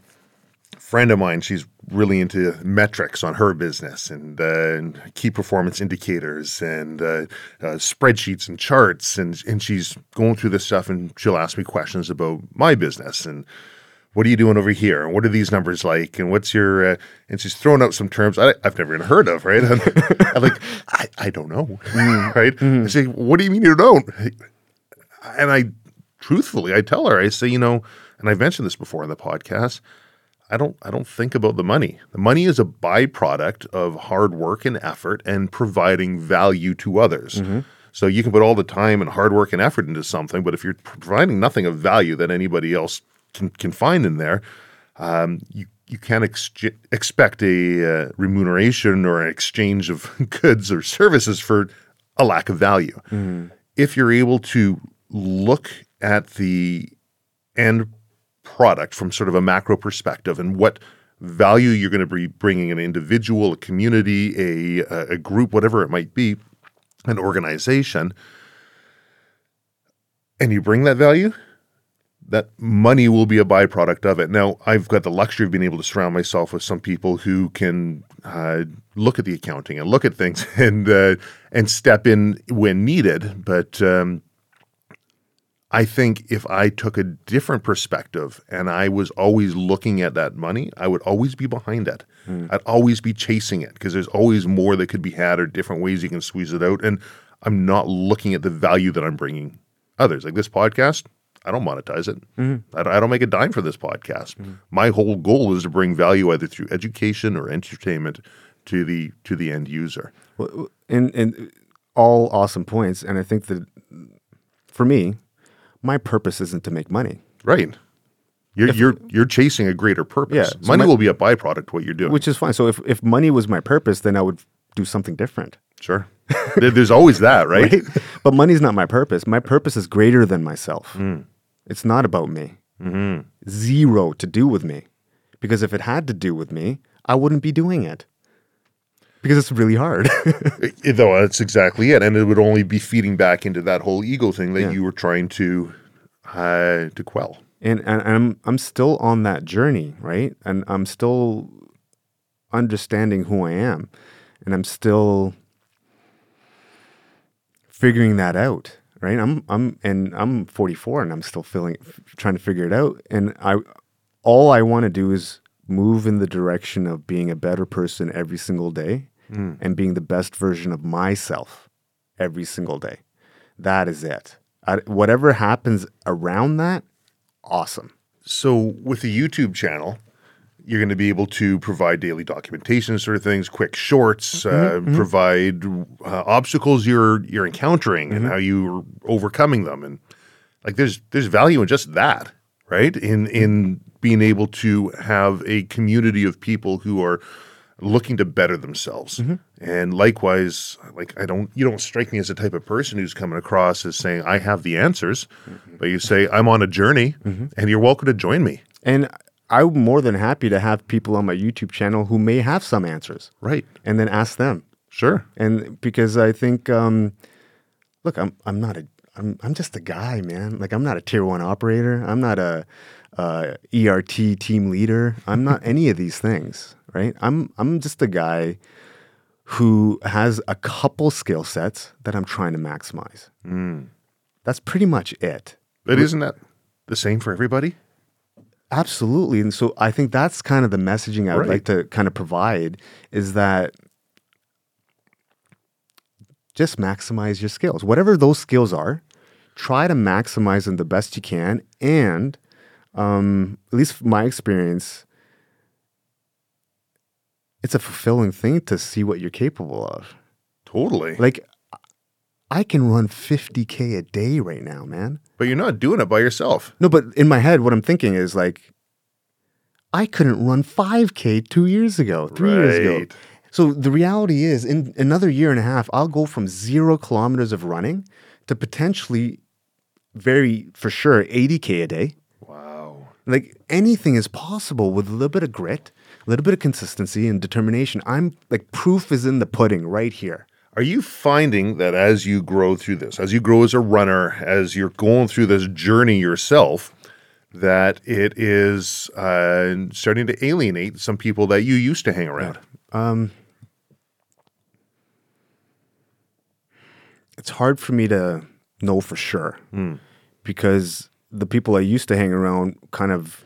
a friend of mine, she's really into metrics on her business and, uh, and key performance indicators and uh, uh, spreadsheets and charts, and and she's going through this stuff, and she'll ask me questions about my business and. What are you doing over here? And what are these numbers like? And what's your? Uh, and she's throwing out some terms I, I've never even heard of, right? And I'm like, I, I don't know, right? I say, what do you mean you don't? And I truthfully I tell her I say you know and I've mentioned this before in the podcast I don't I don't think about the money. The money is a byproduct of hard work and effort and providing value to others. So you can put all the time and hard work and effort into something but if you're providing nothing of value that anybody else can can find in there um, you you can't ex- expect a uh, remuneration or an exchange of goods or services for a lack of value. If you're able to look at the end product from sort of a macro perspective and what value you're going to be bringing an individual, a community, a, a group, whatever it might be, an organization, and you bring that value, that money will be a byproduct of it. Now, I've got the luxury of being able to surround myself with some people who can uh, look at the accounting and look at things and uh, and step in when needed. But um, I think if I took a different perspective and I was always looking at that money, I would always be behind it. Hmm. I'd always be chasing it because there's always more that could be had or different ways you can squeeze it out. And I'm not looking at the value that I'm bringing others. Like this podcast, I don't monetize it. Hmm. I, don't, I don't make a dime for this podcast. Hmm. My whole goal is to bring value either through education or entertainment to the to the end user. Well, And and all awesome points. And I think that for me, my purpose isn't to make money, Right. You're you're you're chasing a greater purpose. Yeah, so Money my- will be a byproduct of what you're doing. which is fine. So if, if money was my purpose, then I would do something different. sure. There's always that, right? right? but money's not my purpose. My purpose is greater than myself. Hmm. It's not about me. Mm-hmm. Zero to do with me. Because if it had to do with me, I wouldn't be doing it. Because it's really hard. Though that's exactly it, and it would only be feeding back into that whole ego thing that Yeah. you were trying to uh, to quell. and, and I'm I'm still on that journey, right? And I'm still understanding who I am, and I'm still figuring that out, right? I'm I'm and I'm 44, and I'm still feeling trying to figure it out. And I all I want to do is move in the direction of being a better person every single day, and being the best version of myself every single day. That is it. I, whatever happens around that, awesome. So with the YouTube channel, you're going to be able to provide daily documentation, sort of things, quick shorts, uh, provide uh, obstacles you're you're encountering and how you're overcoming them, and like there's there's value in just that, right? In in being able to have a community of people who are looking to better themselves, mm-hmm. and likewise, like I don't you don't strike me as the type of person who's coming across as saying I have the answers, mm-hmm. but you say I'm on a journey, mm-hmm. and you're welcome to join me. And I'm more than happy to have people on my YouTube channel who may have some answers Right. and then ask them. Sure. And because I think, um, look, I'm I'm not a I'm I'm just a guy, man. Like I'm not a tier one operator. I'm not a, uh ERT team leader. I'm not any of these things, right? I'm I'm just a guy who has a couple skill sets that I'm trying to maximize. That's pretty much it. But isn't that the same for everybody? Absolutely. And so I think that's kind of the messaging I would Right. like to kind of provide is that just maximize your skills. Whatever those skills are, try to maximize them the best you can. And um, at least my experience, it's a fulfilling thing to see what you're capable of. Totally. Like, I can run 50K a day right now, man. but you're not doing it by yourself. No, but in my head, what I'm thinking is like, I couldn't run 5K two years ago, three years ago. So the reality is, in another year and a half, I'll go from zero kilometers of running to potentially very, for sure, 80K a day. Like anything is possible with a little bit of grit, a little bit of consistency and determination. I'm like, proof is in the pudding right here. Are you finding that as you grow through this, as you grow as a runner, as you're going through this journey yourself, that it is uh, starting to alienate some people that you used to hang around? it's hard for me to know for sure because the people I used to hang around kind of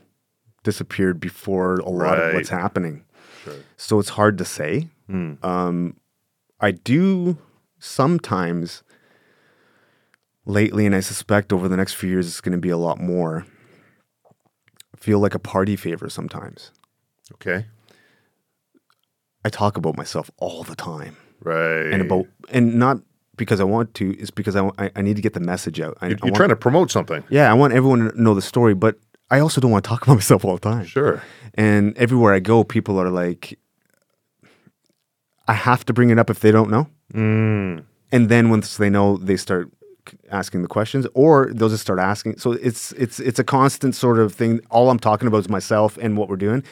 disappeared before a lot of what's Right. happening. So it's hard to say. Um, I do sometimes lately, and I suspect over the next few years it's going to be a lot more. Feel like a party favor sometimes. Okay. I talk about myself all the time. Right. and about and not because I want to. It's because I, I, I need to get the message out. I, I you're want, trying to promote something. yeah, I want everyone to know the story, but I also don't want to talk about myself all the time. Sure. And everywhere I go, people are like, I have to bring it up if they don't know. Mm. And then once they know, they start asking the questions, or they'll just start asking. So it's it's it's a constant sort of thing. All I'm talking about is myself and what we're doing,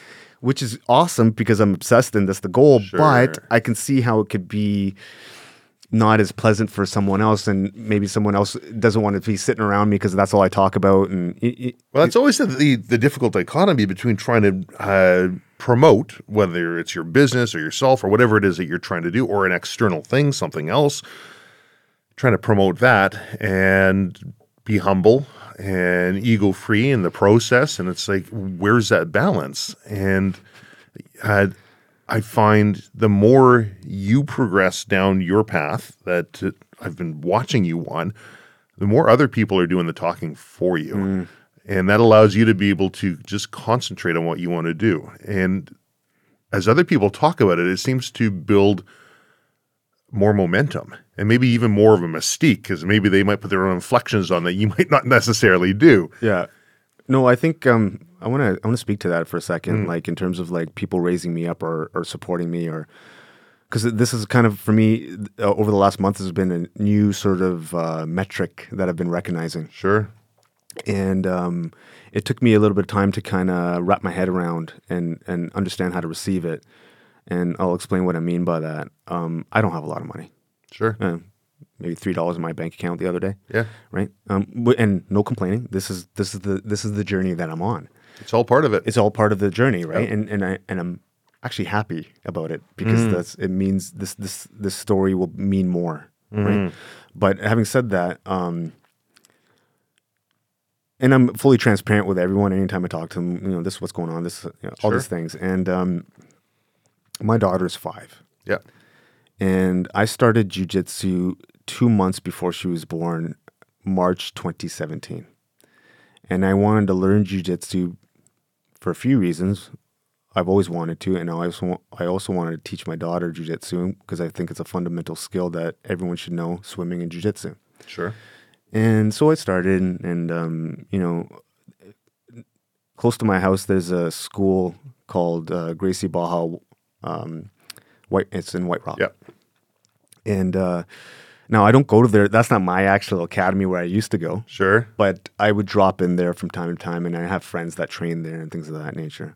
which is awesome because I'm obsessed and that's the goal. But I can see how it could be not as pleasant for someone else, and maybe someone else doesn't want to be sitting around me because that's all I talk about. And it, it- Well, it's always the, the the difficult dichotomy between trying to uh, promote, whether it's your business or yourself or whatever it is that you're trying to do, or an external thing, something else, trying to promote that and be humble and ego free in the process. And it's like, where's that balance? And uh, I find the more you progress down your path that uh, I've been watching you on, the more other people are doing the talking for you. And that allows you to be able to just concentrate on what you want to do. And as other people talk about it, it seems to build more momentum and maybe even more of a mystique because maybe they might put their own inflections on that you might not necessarily do. Yeah. No, I think um, I want to I want to speak to that for a second, like in terms of like people raising me up or or supporting me, or because this is kind of for me uh, over the last month has been a new sort of uh, metric that I've been recognizing, Sure. and um, it took me a little bit of time to kind of wrap my head around and and understand how to receive it. and I'll explain what I mean by that. Um, I don't have a lot of money. Sure. Uh, maybe three dollars in my bank account the other day. Yeah. Right. Um, and no complaining. This is this is the this is the journey that I'm on. It's all part of it. It's all part of the journey, right? And and I and I'm actually happy about it because Mm. that's it means this this this story will mean more, Mm. right? But having said that, um, and I'm fully transparent with everyone. Anytime I talk to them, you know, this is what's going on, this you know, all Sure. these things. And um, my daughter's five, yeah. and I started jujitsu two months before she was born, March 2017. And I wanted to learn jujitsu for a few reasons. I've always wanted to, and I also I also wanted to teach my daughter jujitsu because I think it's a fundamental skill that everyone should know: swimming and jujitsu. Sure. And so I started, and, and um, you know, close to my house, there's a school called uh, Gracie Barra. Um, White, it's in White Rock. Yep. And uh, now I don't go to there. That's not my actual academy where I used to go, Sure. but I would drop in there from time to time, and I have friends that train there and things of that nature.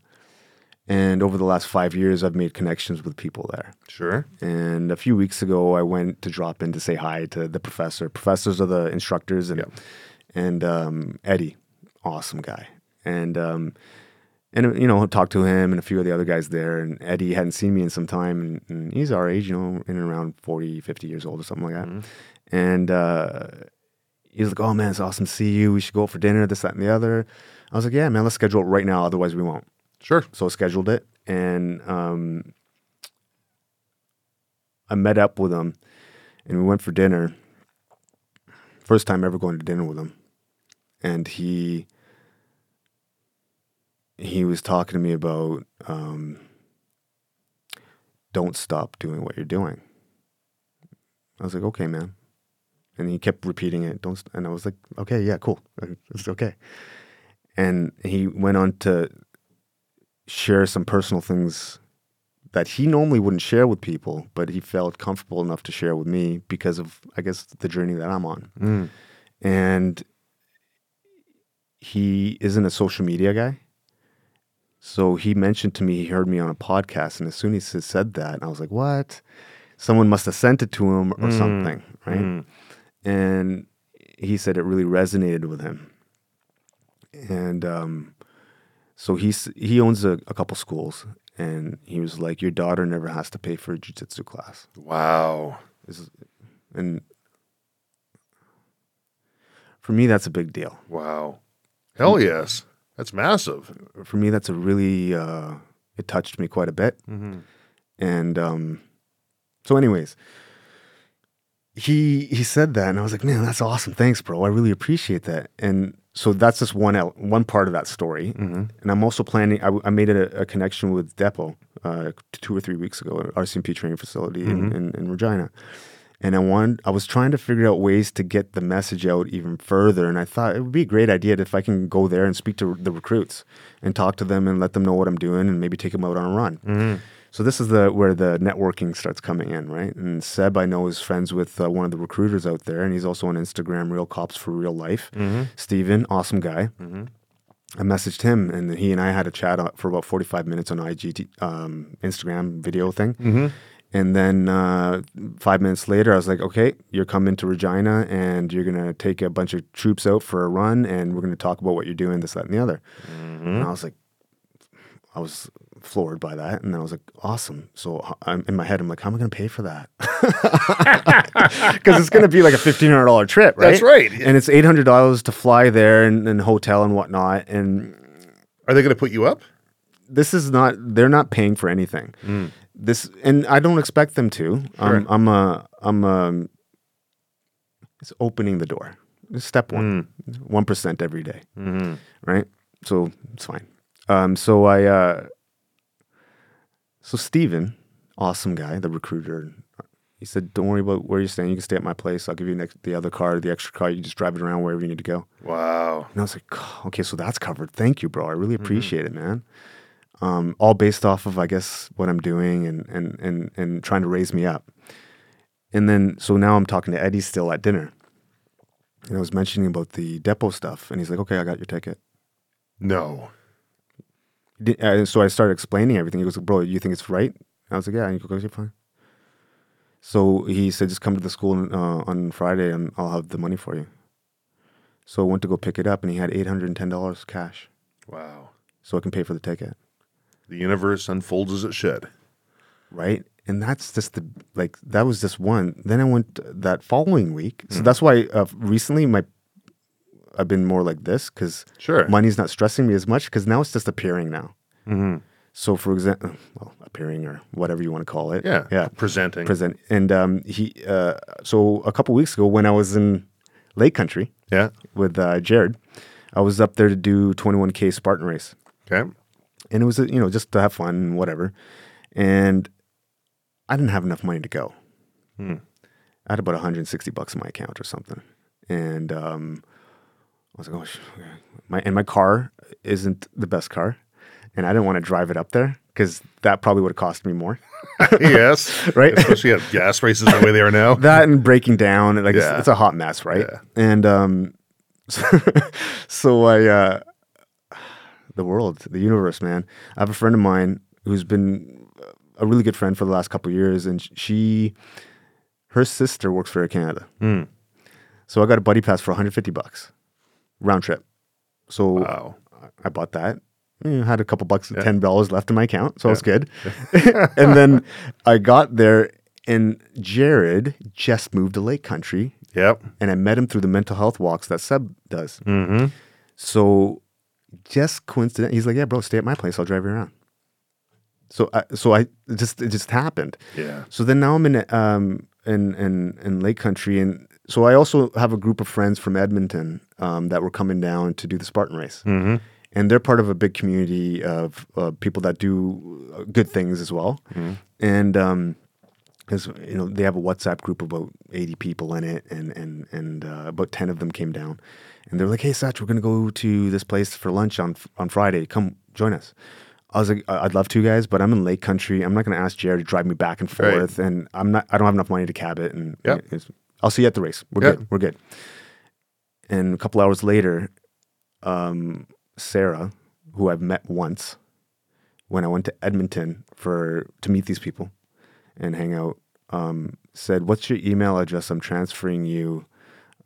And over the last five years, I've made connections with people there. Sure. And a few weeks ago, I went to drop in to say hi to the professor. Professors are the instructors, and Yep. and um, Eddie, awesome guy. And um, and you know, talked to him and a few of the other guys there. And Eddie hadn't seen me in some time, and, and he's our age, you know, in and around 40, 50 years old or something like that. And uh, he was like, "Oh man, it's awesome to see you. We should go out for dinner, this, that, and the other." I was like, "Yeah, man, let's schedule it right now. Otherwise, we won't." Sure. So I scheduled it, and um, I met up with him, and we went for dinner. First time ever going to dinner with him, and he he was talking to me about um, don't stop doing what you're doing. I was like, okay, man, and he kept repeating it. Don't, st-, and I was like, okay, yeah, cool, it's okay. And he went on to share some personal things that he normally wouldn't share with people, but he felt comfortable enough to share with me because of, I guess, the journey that I'm on. Mm. And he isn't a social media guy. So he mentioned to me he heard me on a podcast, and as soon as he said that, I was like, "What? Someone must have sent it to him or something, right?" Mm. And he said it really resonated with him. And um, so he's he owns a, a couple schools, and he was like, "Your daughter never has to pay for a jujitsu class." Wow. Is, and for me, that's a big deal. Wow. Hell yes. That's massive. For me, that's a really uh, it touched me quite a bit. Mm-hmm. And um, so, anyways, he he said that, and I was like, "Man, that's awesome! Thanks, bro. I really appreciate that." And so that's just one el- one part of that story. Mm-hmm. And I'm also planning. I made a, a connection with Depot uh, two or three weeks ago at RCMP training facility in, in, in Regina. And I wanted, I was trying to figure out ways to get the message out even further. And I thought it would be a great idea if I can go there and speak to the recruits and talk to them and let them know what I'm doing and maybe take them out on a run. So this is the where the networking starts coming in, right? And Seb, I know, is friends with uh, one of the recruiters out there, and he's also on Instagram, Real Cops for Real Life. Steven, awesome guy. I messaged him, and he and I had a chat uh, for about 45 minutes on IG, um, Instagram video thing. And then uh, five minutes later, I was like, okay, you're coming to Regina and you're going to take a bunch of troops out for a run and we're going to talk about what you're doing, this, that, and the other. And I was like, I was floored by that. And I was like, awesome. So I'm, in my head, I'm like, how am I going to pay for that? Because it's going to be like a $1,500 trip, right? That's right. And it's $800 to fly there and, and hotel and whatnot. And Are they going to put you up? this is not they're not paying for anything this and i don't expect them to. I'm i'm a i'm a it's opening the door. Step one. One percent every day. right? So it's fine. Um so i uh so steven awesome guy the recruiter he said don't worry about where you're staying. You can stay at my place. I'll give you next, the other car the extra car. You just drive it around wherever you need to go. Wow. and I was like, "Oh, okay, so that's covered. Thank you, bro. I really appreciate it, man. Um, all based off of, I guess, what I'm doing and, and, and, and trying to raise me up. And then, so now I'm talking to Eddie still at dinner. And I was mentioning about the depot stuff. And he's like, okay, I got your ticket. No. Di- uh, so I started explaining everything. He goes, bro, you think it's right? I was like, yeah. And he goes, you're fine. So he said, just come to the school uh, on Friday and I'll have the money for you. So I went to go pick it up and he had $810 cash. Wow. So I can pay for the ticket. The universe unfolds as it should. Right. And that's just the, like, that was just one. Then I went that following week. So that's why uh, recently my, I've been more like this because Sure. money's not stressing me as much because now it's just appearing now. Mm-hmm. So for example, well, appearing or whatever you want to call it. Yeah. Yeah. Presenting. present. And um, he, uh, so a couple weeks ago when I was in Lake Country yeah. with uh, Jared, I was up there to do 21k Spartan race, Okay. And it was you know just to have fun and whatever. And I didn't have enough money to go. Hmm. I had about 160 bucks in my account or something, and um, I was like, oh, my and my car isn't the best car, and I didn't want to drive it up there because that probably would have cost me more. yes. Right? Especially at gas prices the way they are now. that and breaking down like it's, it's a hot mess right Yeah. and um so, so i uh the world the universe man i have a friend of mine who's been a really good friend for the last couple of years and she her sister works for air canada Hmm. so i got a buddy pass for 150 bucks round trip so Wow. I bought that. You know, had a couple bucks, ten dollars left in my account, so it was good. and then I got there, and Jared just moved to Lake Country, Yep. and I met him through the mental health walks that Seb does. Mm-hmm. So just coincident, he's like, "Yeah, bro, stay at my place. I'll drive you around." So, I, so I it just it just happened. Yeah. So then now I'm in um in in in Lake Country, and so I also have a group of friends from Edmonton um, that were coming down to do the Spartan race, Mm-hmm. and they're part of a big community of uh, people that do uh, good things as well, and um, because you know they have a WhatsApp group of about eighty people in it, and and and uh, about ten of them came down, and they're like, "Hey, Satch, we're gonna go to this place for lunch on on Friday. Come join us." I was like, "I- "I'd love to, guys, but I'm in Lake Country. I'm not gonna ask Jared to drive me back and Right. forth, and I'm not. I don't have enough money to cab it. And Yep. it's- I'll see you at the race. We're Yep. good. We're good." And a couple hours later, um, Sarah, who I've met once, when I went to Edmonton for to meet these people and hang out, um, said, "What's your email address? I'm transferring you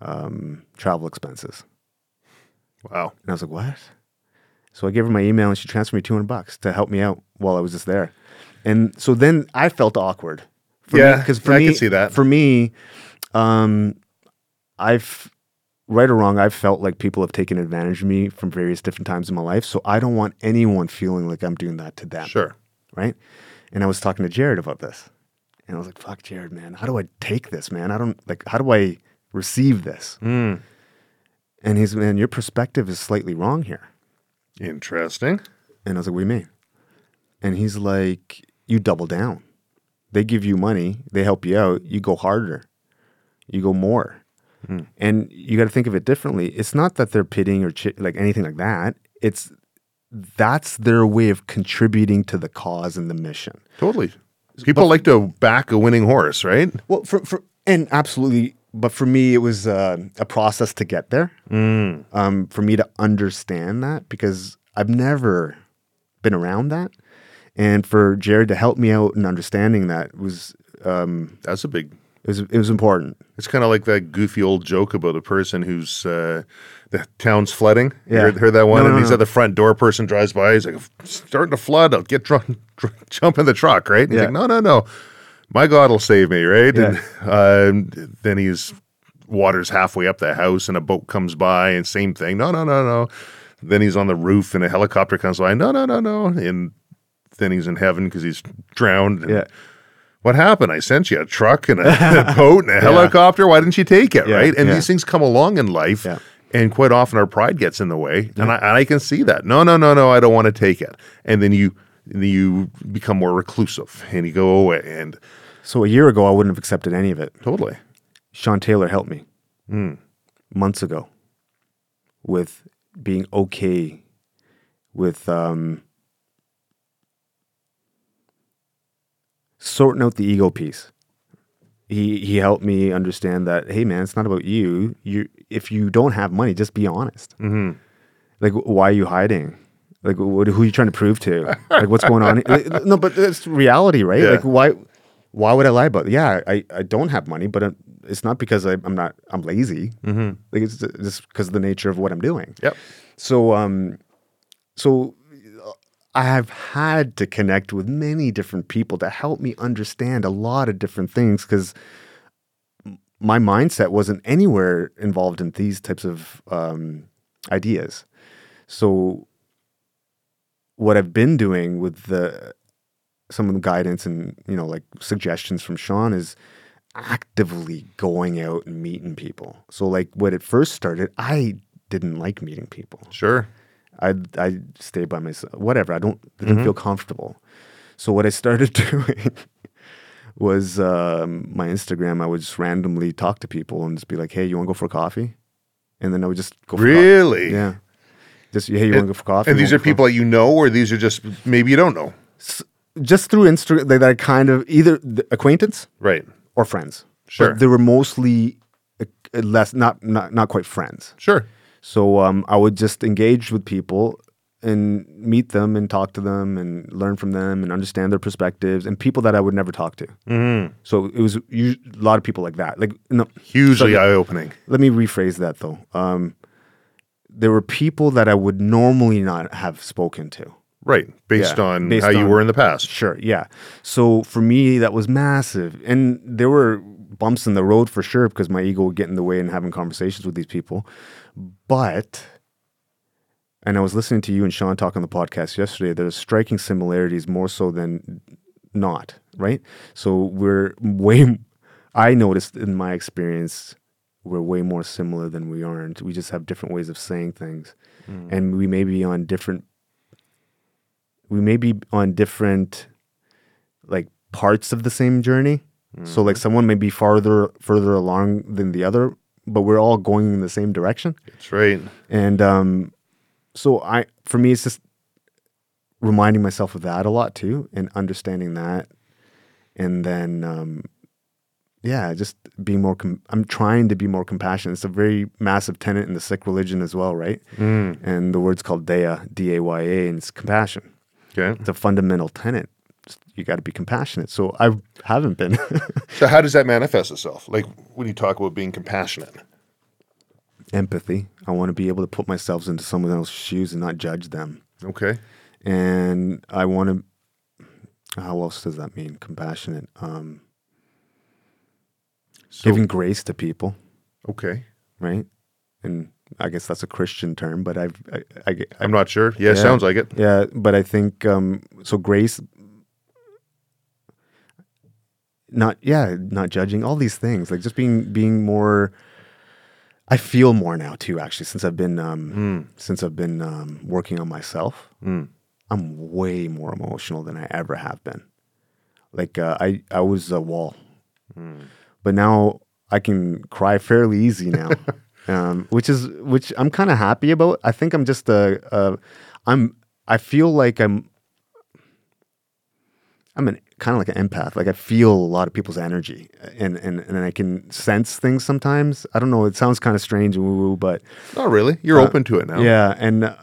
um, travel expenses." Wow. And I was like, "What?" So I gave her my email, and she transferred me 200 bucks to help me out while I was just there. And so then I felt awkward. Yeah, because for I me, can see that. For me, um, I've right or wrong, I've felt like people have taken advantage of me from various different times in my life. So I don't want anyone feeling like I'm doing that to them. Sure. Right. And I was talking to Jared about this. And I was like, fuck, Jared, man. How do I take this, man? I don't like, how do I receive this? Mm. And he's, man, your perspective is slightly wrong here. Interesting. And I was like, what do you mean? And he's like, you double down. They give you money, they help you out, you go harder, you go more. Hmm. And you got to think of it differently. It's not that they're pitting or chi- like anything like that. It's that's their way of contributing to the cause and the mission. Totally. People like to back a winning horse, right? Well, for, for and absolutely, but for me, it was uh, a process to get there. Um, for me to understand that because I've never been around that, and for Jared to help me out in understanding that was um, That's a big. it was it was important. It's kind of like that goofy old joke about a person who's uh, the town's flooding. You Yeah. heard, heard that one? No, and no, he's no. at the front door. Person drives by. He's like, starting to flood. I'll get drunk, dr- jump in the truck, right? And he's Yeah. like, no, no, no. My God will save me, right? Yeah. And um, then he's water's halfway up the house, and a boat comes by, and same thing. No, no, no, no. Then he's on the roof, and a helicopter comes by. No, no, no, no. And then he's in heaven because he's drowned. Yeah. what happened? I sent you a truck and a, a boat and a helicopter. Why didn't you take it? Yeah, right? And yeah. these things come along in life. Yeah. And quite often our pride gets in the way. And, I, and I can see that. No, no, no, no, I don't want to take it. And then you you become more reclusive and you go away. And So a year ago, I wouldn't have accepted any of it. totally. Sean Taylor helped me Hmm. months ago with being okay with um, sorting out the ego piece. He he helped me understand that hey man, it's not about you. You if you don't have money, just be honest. Mhm. Like why are you hiding? Like, what, who are you trying to prove to? Like, what's going on? Like, no, but it's reality, right? Yeah. Like, why, why would I lie about? It? Yeah, I, I don't have money, but it- it's not because I, I'm not I'm lazy. Mm-hmm. Like, it's just because of the nature of what I'm doing. Yep. So, um, so uh, I have had to connect with many different people to help me understand a lot of different things because my mindset wasn't anywhere involved in these types of um, ideas. So, what I've been doing with the some of the guidance and you know like suggestions from Sean is actively going out and meeting people. So, like when it first started, I didn't like meeting people. Sure. I I stay by myself. Whatever. I don't didn't feel comfortable. So what I started doing was um, my Instagram. I would just randomly talk to people and just be like, "Hey, you want to go for coffee?" And then I would just go. For coffee. Really? Yeah. Just hey, you want to go for coffee? And these are people that you know, or these are just maybe you don't know. just through Instagram that I kind of either the acquaintance Right. or friends. Sure. But they were mostly uh, less, not not not quite friends. Sure. So um, I would just engage with people and meet them and talk to them and learn from them and understand their perspectives and people that I would never talk to. Mm-hmm. So it was a lot of people like that. Like no, Hugely eye opening. let me rephrase that though. Um, there were people that I would normally not have spoken to. Right. Based Yeah, on based how you were in the past. Sure, yeah. So for me, that was massive, and there were bumps in the road for sure because my ego would get in the way in having conversations with these people. But, and I was listening to you and Sean talk on the podcast yesterday. There's striking similarities more so than not, right? So we're way. I noticed in my experience, we're way more similar than we aren't. We just have different ways of saying things, and we may be on different we may be on different like parts of the same journey. So like someone may be farther further along than the other, but we're all going in the same direction. That's right. And um, so I, for me, it's just reminding myself of that a lot too, and understanding that, and then um, yeah, just being more. Com- I'm trying to be more compassionate. It's a very massive tenet in the Sikh religion as well, right? Mm. And the word's called Daya, D A Y A, and it's compassion Okay. it's a fundamental tenet. You got to be compassionate. So I haven't been. So how does that manifest itself? Like when you talk about being compassionate. Empathy. I want to be able to put myself into someone else's shoes and not judge them. Okay. And I want to. How else does that mean? Compassionate. Um, So, giving grace to people, okay. right? And I guess that's a Christian term, but I've, I, I, I'm not sure. Yeah, Yeah. sounds like it. Yeah, but I think um, so. Grace, not yeah, not judging all these things, like just being being more. I feel more now too, actually, since I've been um, since I've been um, working on myself. Mm. I'm way more emotional than I ever have been. Like uh, I I was a wall, but now I can cry fairly easy now, um, which is which I'm kind of happy about. I think I'm just a, a I'm I feel like I'm I'm an kind of like an empath. Like I feel a lot of people's energy, and and and I can sense things sometimes. I don't know. It sounds kind of strange and woo woo, but Not really. You're open to it now. Uh, yeah, and uh,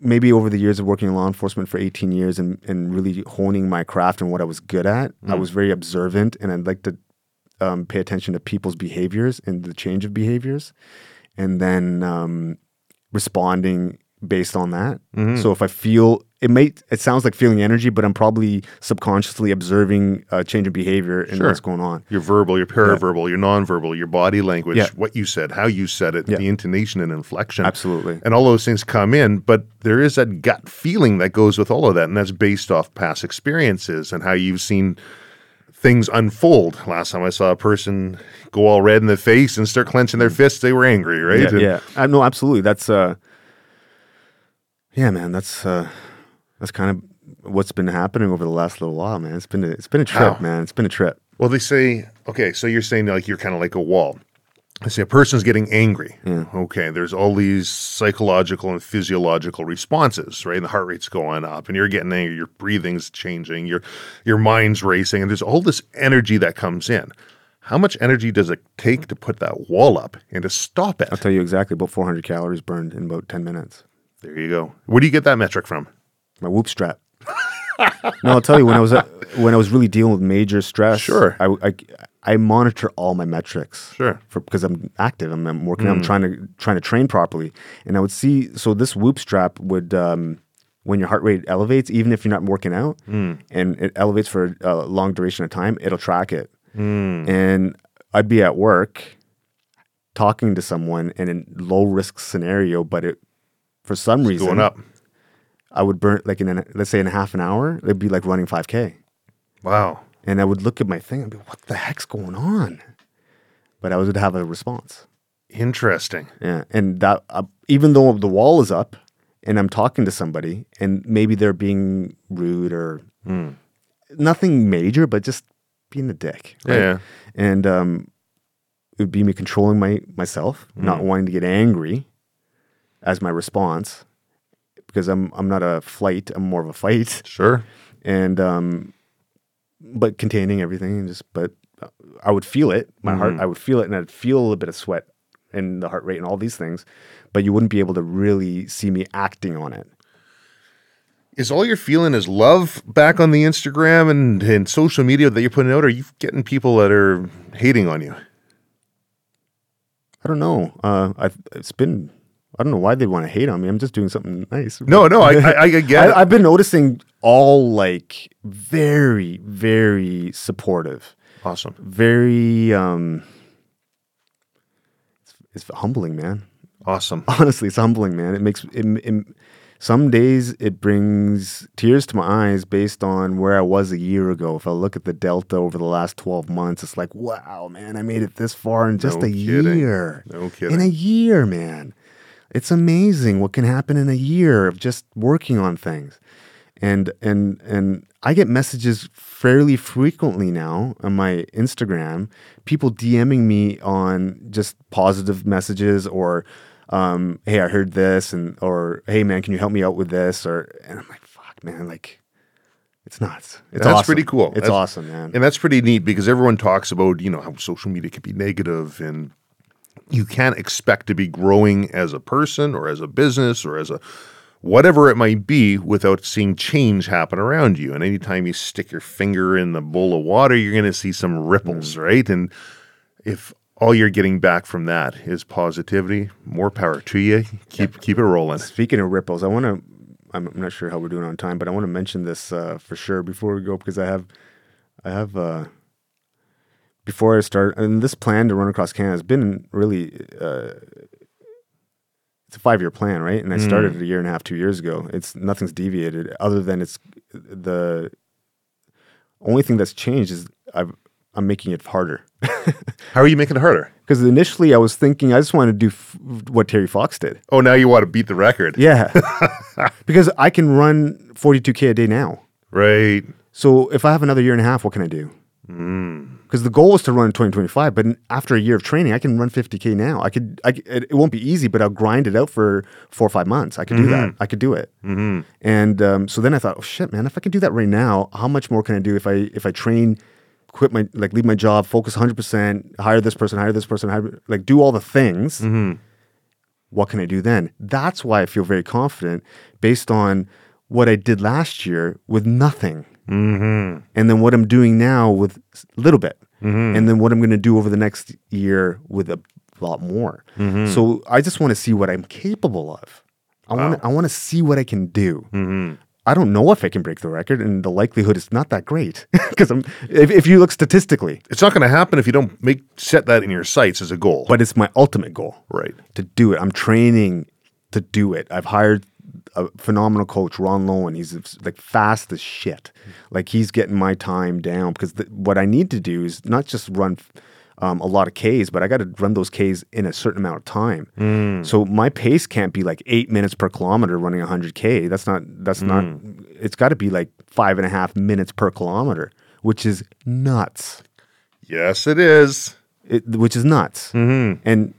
maybe over the years of working in law enforcement for 18 years and, and really honing my craft and what I was good at, I was very observant and I'd like to um, pay attention to people's behaviors and the change of behaviors and then um, responding based on that. So if I feel it may it sounds like feeling energy, but I'm probably subconsciously observing a change in behavior and Sure. what's going on. Your verbal, your paraverbal, your nonverbal, your body language, Yeah. what you said, how you said it, Yeah. the intonation and inflection. Absolutely. And all those things come in, but there is that gut feeling that goes with all of that. And that's based off past experiences and how you've seen things unfold. Last time I saw a person go all red in the face and start clenching their fists, they were angry, right? Yeah, And- yeah. I, no, absolutely. That's uh, yeah, man. That's uh, that's kind of what's been happening over the last little while, man. It's been a, it's been a trip, How? man. It's been a trip. Well, they say, okay, so you're saying like you're kind of like a wall. I say a person's getting angry. Okay, there's all these psychological and physiological responses, right? And the heart rate's going up, and you're getting angry. Your breathing's changing. Your your mind's racing, and there's all this energy that comes in. How much energy does it take to put that wall up and to stop it? I'll tell you exactly about 400 calories burned in about 10 minutes. There you go. Where do you get that metric from? My whoop strap. no, I'll tell you when I was uh, when I was really dealing with major stress. Sure. I, I, I monitor all my metrics. Sure. For because I'm active. I'm, I'm working. I'm trying to trying to train properly, and I would see. So this whoop strap would. Um, when your heart rate elevates, even if you're not working out, and it elevates for a long duration of time, it'll track it. And I'd be at work talking to someone in a low risk scenario, but it for some reason Going up. I would burn like in a, let's say in a half an hour, it'd be like running 5K. Wow. And I would look at my thing and be, what the heck's going on? But I would have a response. Interesting. Yeah. And that, uh, even though the wall is up and I'm talking to somebody and maybe they're being rude or nothing major, but just being a dick. right? Yeah. And um, it would be me controlling my myself, not wanting to get angry as my response because I'm I'm not a flight, I'm more of a fight. Sure. And um, but containing everything and just but I would feel it, my heart, I would feel it, and I'd feel a little bit of sweat and the heart rate and all these things, but you wouldn't be able to really see me acting on it. Is all you're feeling is love back on the Instagram and, and social media that you're putting out? Or are you getting people that are hating on you? I don't know. Uh, I've, it's been. I don't know why they want to hate on me. I'm just doing something nice. No, no, I, I, I get it. I, I've been noticing all like very, very supportive, awesome. very. um It's, it's humbling, man. Awesome. Honestly, it's humbling, man. It makes it, it, some days it brings tears to my eyes based on where I was a year ago. If I look at the delta over the last 12 months, it's like, wow, man, I made it this far in just No a kidding. year. No kidding. In a year, man. It's amazing what can happen in a year of just working on things. And and and I get messages fairly frequently now on my Instagram, people DMing me on just positive messages or um, hey, I heard this and or hey man, can you help me out with this? Or and I'm like, fuck man, like it's nuts. It's That's awesome. pretty cool. It's That's- awesome, man. And that's pretty neat because everyone talks about, you know, how social media can be negative and you can't expect to be growing as a person or as a business or as a whatever it might be without seeing change happen around you. And anytime you stick your finger in the bowl of water, you're going to see some ripples, right? And if all you're getting back from that is positivity, more power to you. Keep keep it rolling. Speaking of ripples, I want to. I'm I'm not sure how we're doing on time, but I want to mention this uh, for sure before we go because I have, I have. Uh, before I start, and this plan to run across Canada has been really. Uh, it's a five year plan, right? And I started it a year and a half, two years ago. It's nothing's deviated other than it's the only thing that's changed is I've, I'm making it harder. How are you making it harder? Because initially I was thinking I just wanted to do f- what Terry Fox did. Oh, now you want to beat the record. Yeah. because I can run 42K a day now. Right. So if I have another year and a half, what can I do? Because the goal is to run in 2025, but after a year of training, I can run 50K now. I could, I, it, won't be easy, but I'll grind it out for four or five months. I could do that. I could do it. Mm-hmm. And um, so then I thought, oh shit, man, if I can do that right now, how much more can I do if I, if I train, quit my, like leave my job, focus 100%, hire this person, hire this person, hire, like do all the things what can I do then? That's why I feel very confident based on what I did last year with nothing. Mm-hmm. And then what I'm doing now with a little bit. Mm-hmm. And then what I'm going to do over the next year with a lot more. Mm-hmm. So I just want to see what I'm capable of. I want to I want to see what I can do. Mm-hmm. I don't know if I can break the record, and the likelihood is not that great because I'm. If, if you look statistically, It's not going to happen if you don't make set that in your sights as a goal. but it's my ultimate goal. right. to do it. I'm training to do it. I've hired a phenomenal coach, Ron Lowen. He's like fast as shit. Like he's getting my time down because the, what I need to do is not just run um, a lot of Ks, but I got to run those Ks in a certain amount of time. Mm. So my pace can't be like eight minutes per kilometer running 100K. That's not, that's not, mm. it's got to be like five and a half minutes per kilometer, which is nuts Yes, it is. it, which is nuts. Mm-hmm. And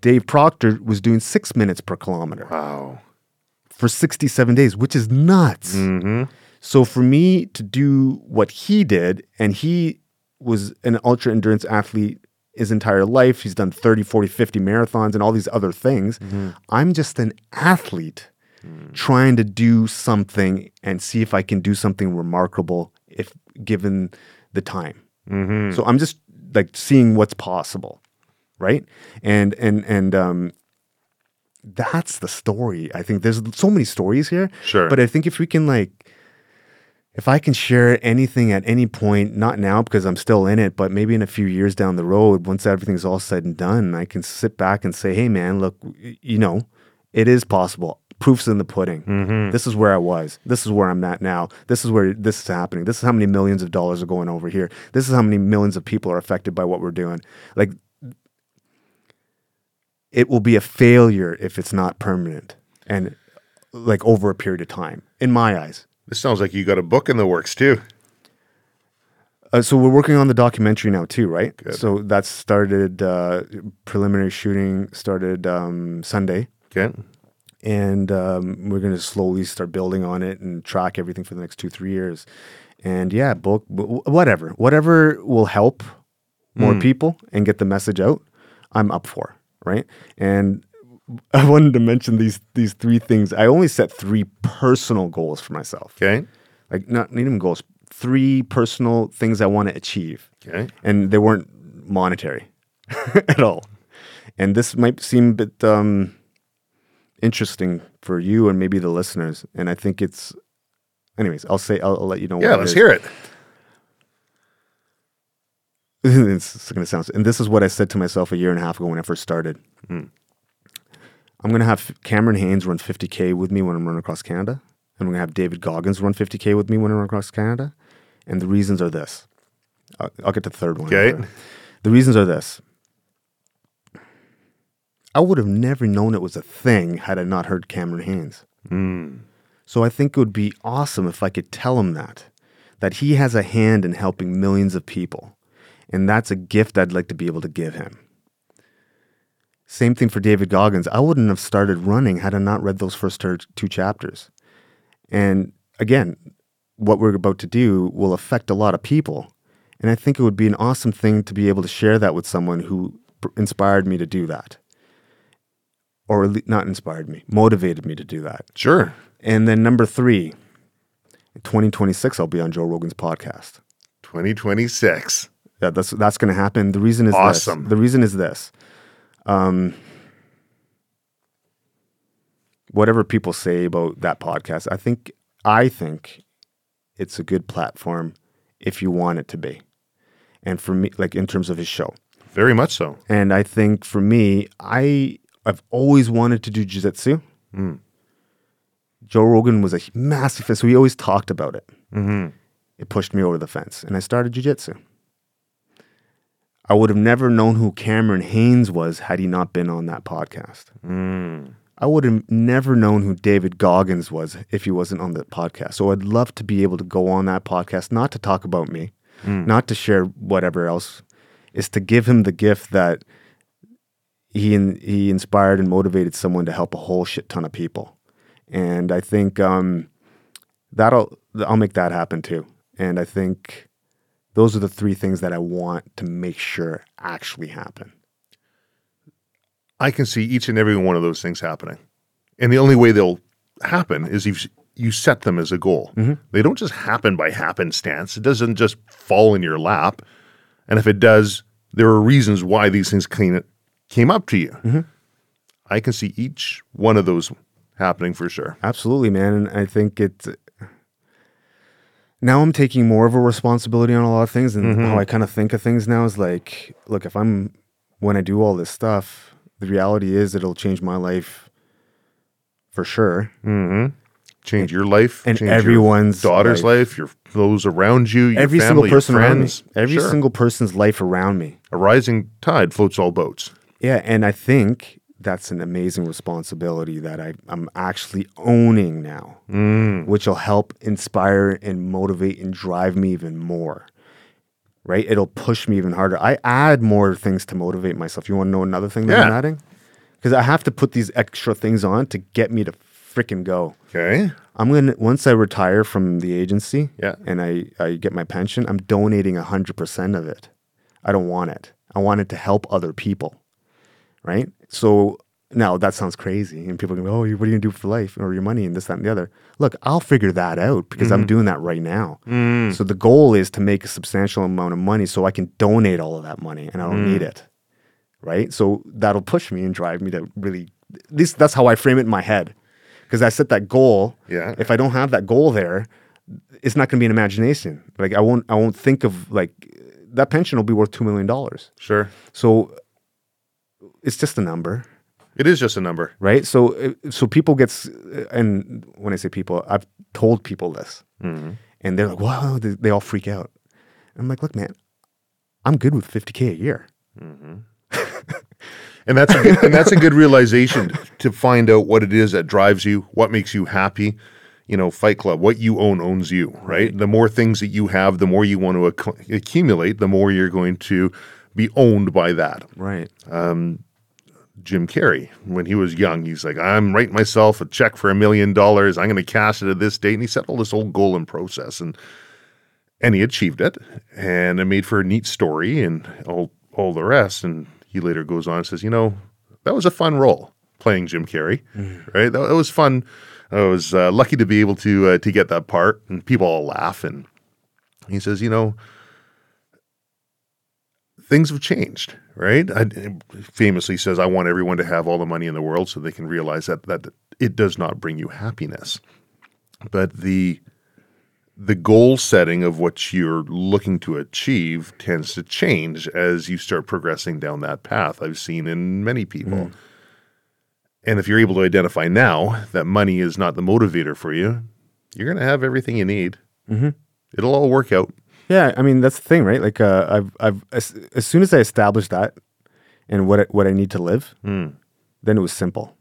Dave Proctor was doing six minutes per kilometer Wow. For 67 days, which is nuts. Mm-hmm. So for me to do what he did, and he was an ultra endurance athlete his entire life, he's done 30, 40, 50 marathons and all these other things. Mm-hmm. I'm just an athlete mm. trying to do something and see if I can do something remarkable if given the time. Mm-hmm. So I'm just like seeing what's possible, right? And and and um, that's the story. I think there's so many stories here. Sure. But I think if we can like if I can share anything at any point, not now because I'm still in it, but maybe in a few years down the road, once everything's all said and done, I can sit back and say, hey, man, look, you know, it is possible. Proof's in the pudding. Mm-hmm. This is where I was. This is where I'm at now. This is where this is happening. This is how many millions of dollars are going over here. This is how many millions of people are affected by what we're doing. Like, it will be a failure if it's not permanent and like over a period of time, in my eyes. This sounds like you got a book in the works too. Uh, so we're working on the documentary now too, right? So that started uh, preliminary shooting started um, Sunday, Okay. and um, we're going to slowly start building on it and track everything for the next two three years. And yeah, book whatever, whatever will help more people and get the message out. I'm up for right. And I wanted to mention these these three things. I only set three personal goals for myself, Okay. like not not even goals, three personal things I want to achieve Okay. and they weren't monetary at all. And this might seem a bit um, interesting for you and maybe the listeners. And I think it's, anyways, I'll say, I'll, I'll let you know. Yeah, let's hear it. It's going to sound, and this is what I said to myself a year and a half ago when I first started. Hmm. I'm going to have Cameron Hanes run 50K with me when I'm running across Canada. And I'm going to have David Goggins run 50K with me when I run across Canada. And the reasons are this. I'll, I'll get to the third one. Okay. The reasons are this. I would have never known it was a thing had I not heard Cameron Hanes. Hmm. So I think it would be awesome if I could tell him that, that he has a hand in helping millions of people. And that's a gift I'd like to be able to give him. Same thing for David Goggins. I wouldn't have started running had I not read those first two chapters. And again, what we're about to do will affect a lot of people. And I think it would be an awesome thing to be able to share that with someone who inspired me to do that. Or not inspired me, motivated me to do that. Sure. And then number three, 2026, I'll be on Joe Rogan's podcast. 2026. Yeah, that's that's going to happen. The reason is Awesome. This. The reason is this. Um, whatever people say about that podcast, I think I think it's a good platform if you want it to be, and for me, like in terms of his show. Very much so. And I think for me, I I've always wanted to do jiu-jitsu. Joe Rogan was a massive fan, so he always talked about it. It pushed me over the fence, and I started jiu-jitsu. I would have never known who Cameron Hanes was had he not been on that podcast. I would have never known who David Goggins was if he wasn't on the podcast. So I'd love to be able to go on that podcast, not to talk about me, not to share whatever else, is to give him the gift that he in, he inspired and motivated someone to help a whole shit ton of people, and I think um, that'll I'll make that happen too. And I think those are the three things that I want to make sure actually happen. I can see each and every one of those things happening. And the only way they'll happen is if you set them as a goal. Mm-hmm. They don't just happen by happenstance. It doesn't just fall in your lap. And if it does, there are reasons why these things came, up to you. Mm-hmm. I can see each one of those happening for sure. Absolutely, man. And I think it. Now I'm taking more of a responsibility on a lot of things, and how mm-hmm. I kind of think of things now is like, look, if I'm when I do all this stuff, the reality is it'll change my life for sure. Mm-hmm. Change your life, And change your everyone's daughter's life, your those around you, your Every family, single person your around me, every Sure. single person's life around me. a rising tide floats all boats. Yeah, and I think that's an amazing responsibility that I, I'm actually owning now, mm. which will help inspire and motivate and drive me even more. Right? It'll push me even harder. I add more things to motivate myself. You want to know another thing that I'm adding? Because I have to put these extra things on to get me to freaking go. Okay. I'm gonna once I retire from the agency, Yeah. and I, I get my pension, I'm donating hundred percent of it. I don't want it. I want it to help other people, right? So now that sounds crazy, and people go, "Oh, what are you gonna do for life or your money and this, that, and the other?" Look, I'll figure that out because I'm mm. doing that right now. Mm. So the goal is to make a substantial amount of money so I can donate all of that money, and I don't need mm. it, right? So that'll push me and drive me to really. This that's how I frame it in my head, because I set that goal. Yeah. If I don't have that goal there, it's not gonna be an imagination. Like I won't. I won't think of like that pension will be worth two million dollars. Sure. So it's just a number It is just a number. right? So uh, so people gets uh, and when I say people, I've told people this, mm-hmm. and they're like, "Wow!" They, they all freak out. I'm like, "Look, man, I'm good with 50k a year." Mm-hmm. And that's a good, and that's a good realization to find out what it is that drives you, what makes you happy. You know, Fight Club, what you own owns you, right? The more things that you have, the more you want to acc- accumulate, the more you're going to be owned by that. Right. Um, Jim Carrey, when he was young, he's like, I'm writing myself a check for a million dollars. I'm going to cash it at this date. And he set all this whole goal and process and and he achieved it. And it made for a neat story and all all the rest. And he later goes on and says, you know, that was a fun role playing Jim Carrey, right? That, that was fun. I was uh, lucky to be able to uh, to get that part, and people all laugh. And he says, you know, things have changed, right? I, famously says, "I want everyone to have all the money in the world so they can realize that that it does not bring you happiness." But the the goal setting of what you're looking to achieve tends to change as you start progressing down that path. I've seen in many people. And if you're able to identify now that money is not the motivator for you, you're going to have everything you need. Mm-hmm. It'll all work out. Yeah, I mean that's the thing, right? Like, uh, I've, I've, as, as soon as I established that and what I, what I need to live, then it was simple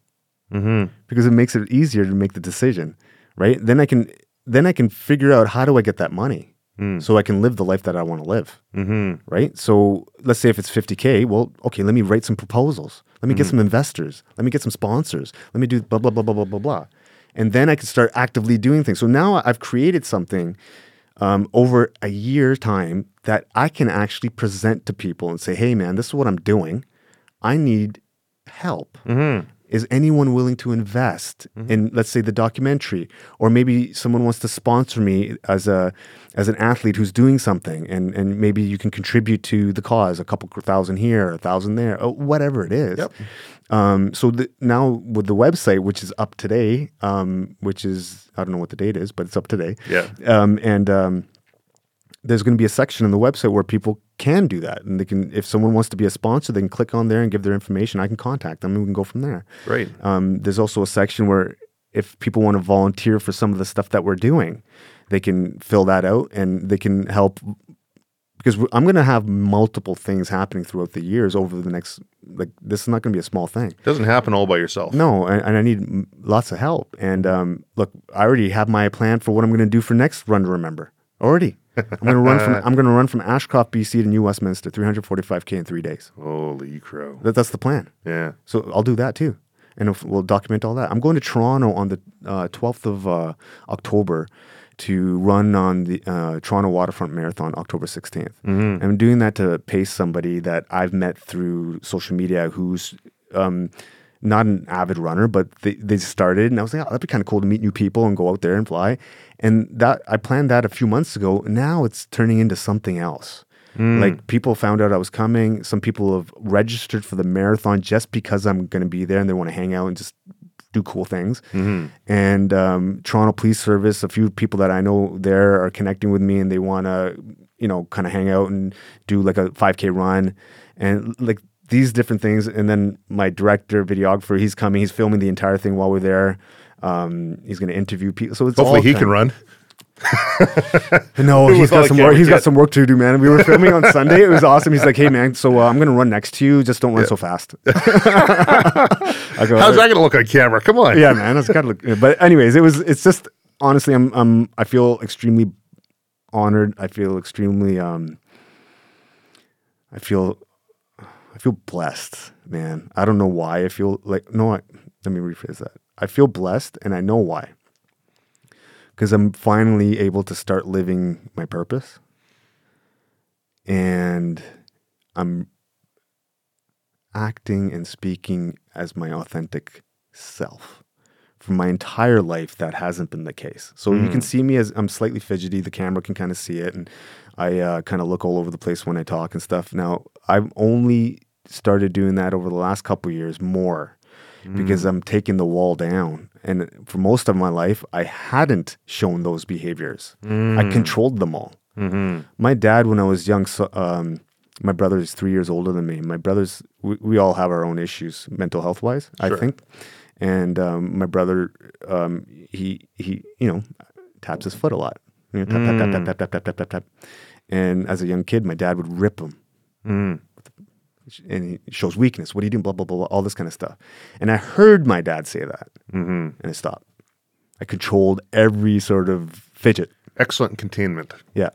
Mm-hmm. because it makes it easier to make the decision, right? Then I can, then I can figure out how do I get that money so I can live the life that I want to live, Mm-hmm. right? So let's say if it's 50k, well, okay, let me write some proposals. Let me get some investors. Let me get some sponsors. Let me do blah blah blah blah blah blah blah, and then I can start actively doing things. So now I've created something um, over a year time that I can actually present to people and say, "Hey, man, this is what I'm doing. I need help. Is anyone willing to invest in, let's say, the documentary, or maybe someone wants to sponsor me as a as an athlete who's doing something, and and maybe you can contribute to the cause, a couple thousand here, a thousand there, or whatever it is. Yep. Um, so the, now with the website, which is up today, um, which is I don't know what the date is, but it's up today. Yeah. Um, and um, there's going to be a section on the website where people can do that, and they can, if someone wants to be a sponsor, they can click on there and give their information. I can contact them, and we can go from there. Right. Um, there's also a section where if people want to volunteer for some of the stuff that we're doing, they can fill that out, and they can help. Because I'm going to have multiple things happening throughout the years over the next, like, this is not going to be a small thing. It Doesn't happen all by yourself. No, and, and I need lots of help. And um, look, I already have my plan for what I'm going to do for next Run to Remember. Already, I'm going to run from I'm to run from Ashcroft, BC to New Westminster, 345k in three days. Holy crow. That, that's the plan. Yeah. So I'll do that too, and if, we'll document all that. I'm going to Toronto on the uh, 12th of uh, October to run on the uh, Toronto Waterfront Marathon October 16th. I'm doing that to pace somebody that I've met through social media who's um, not an avid runner, but they, they started, and I was like, oh, that'd be kind of cool to meet new people and go out there and fly. And that I planned that a few months ago. Now it's turning into something else. Like people found out I was coming. Some people have registered for the marathon just because I'm going to be there and they want to hang out and just do cool things. And um, Toronto Police Service, a few people that I know there are connecting with me and they want to, you know, kind of hang out and do like a 5K run and like these different things. And then my director, videographer, he's coming. He's filming the entire thing while we're there. Um, he's going to interview people. So it's Hopefully he can run. no, he's got some work. He's got some work to do, man. We were filming on Sunday. It was awesome. He's like, "Hey, man, so uh, I'm gonna run next to you. Just don't run so fast." I go, How's that going to look on camera? Come on. yeah, man. It's gotta look. But anyways, it was. It's just honestly, I'm. I'm. I feel extremely honored. I feel extremely. Um. I feel. I feel blessed, man. I don't know why I feel like. No, I, let me rephrase that. I feel blessed, and I know why. Because I'm finally able to start living my purpose, and I'm acting and speaking as my authentic self. For my entire life, that hasn't been the case. So you can see me as I'm slightly fidgety. The camera can kind of see it, and I uh, kind of look all over the place when I talk and stuff. Now, I've only started doing that over the last couple of years more mm. because I'm taking the wall down. And for most of my life, I hadn't shown those behaviors. Mm. I controlled them all. Mm-hmm. My dad, when I was young, so, um, my brother is three years older than me. My brothers, we, we all have our own issues, mental health wise, sure. I think. And um, my brother, um, he he, you know, taps his foot a lot. You know, tap, mm. tap, tap, mm. tap, tap, tap, tap, tap, tap. And as a young kid, my dad would rip him. Mm and he shows weakness. What are you doing? Blah, blah, blah, blah, all this kind of stuff. And I heard my dad say that and I stopped. I controlled every sort of fidget. Excellent containment. Yeah.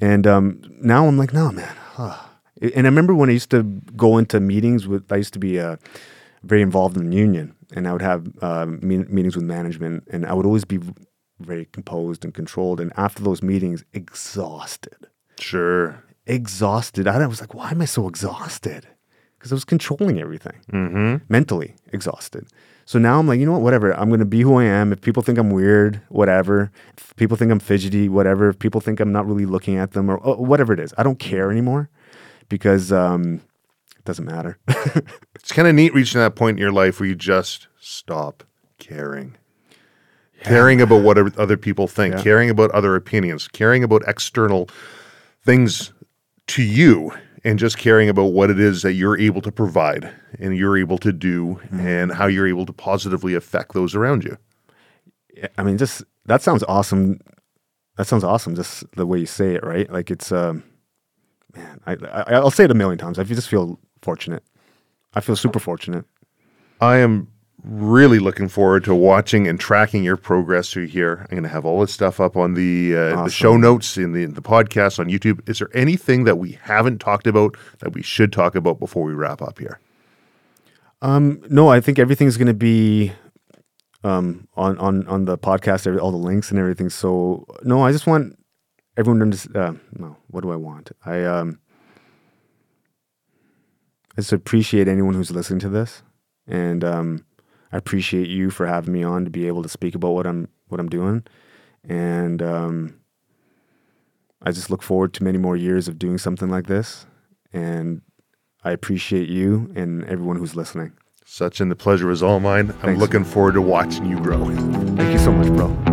And um, now I'm like, no, man. ah." And I remember when I used to go into meetings with, I used to be uh, very involved in the union and I would have uh, me- meetings with management and I would always be very composed and controlled. And after those meetings, exhausted Sure. Exhausted. I was like, why am I so exhausted? Because I was controlling everything, mentally exhausted. So now I'm like, you know what? Whatever. I'm going to be who I am. If people think I'm weird, whatever. If people think I'm fidgety, whatever. If people think I'm not really looking at them or uh, whatever it is, I don't care anymore because um, it doesn't matter. It's kind of neat reaching that point in your life where you just stop caring. Caring about what other- other people think, Yeah. caring about other opinions, caring about external things to you, and just caring about what it is that you're able to provide and you're able to do and how you're able to positively affect those around you. I mean, just that sounds awesome. That sounds awesome. Just the way you say it, right? Like it's, um, man. I, I I'll say it a million times. I just feel fortunate. I feel super fortunate. I am really looking forward to watching and tracking your progress through here. I'm going to have all this stuff up on the uh, the show notes in the the podcast on YouTube. Is there anything that we haven't talked about that we should talk about before we wrap up here? Um, no, I think everything's going to be um, on on on the podcast, every, all the links and everything. So no, I just want everyone to understand. Uh, no, what do I want? I um, I just appreciate anyone who's listening to this, and um, I appreciate you for having me on to be able to speak about what I'm what I'm doing, and um, I just look forward to many more years of doing something like this, and I appreciate you and everyone who's listening. Sachin the pleasure is all mine. I'm Thanks. looking forward to watching you grow. Thank you so much, bro.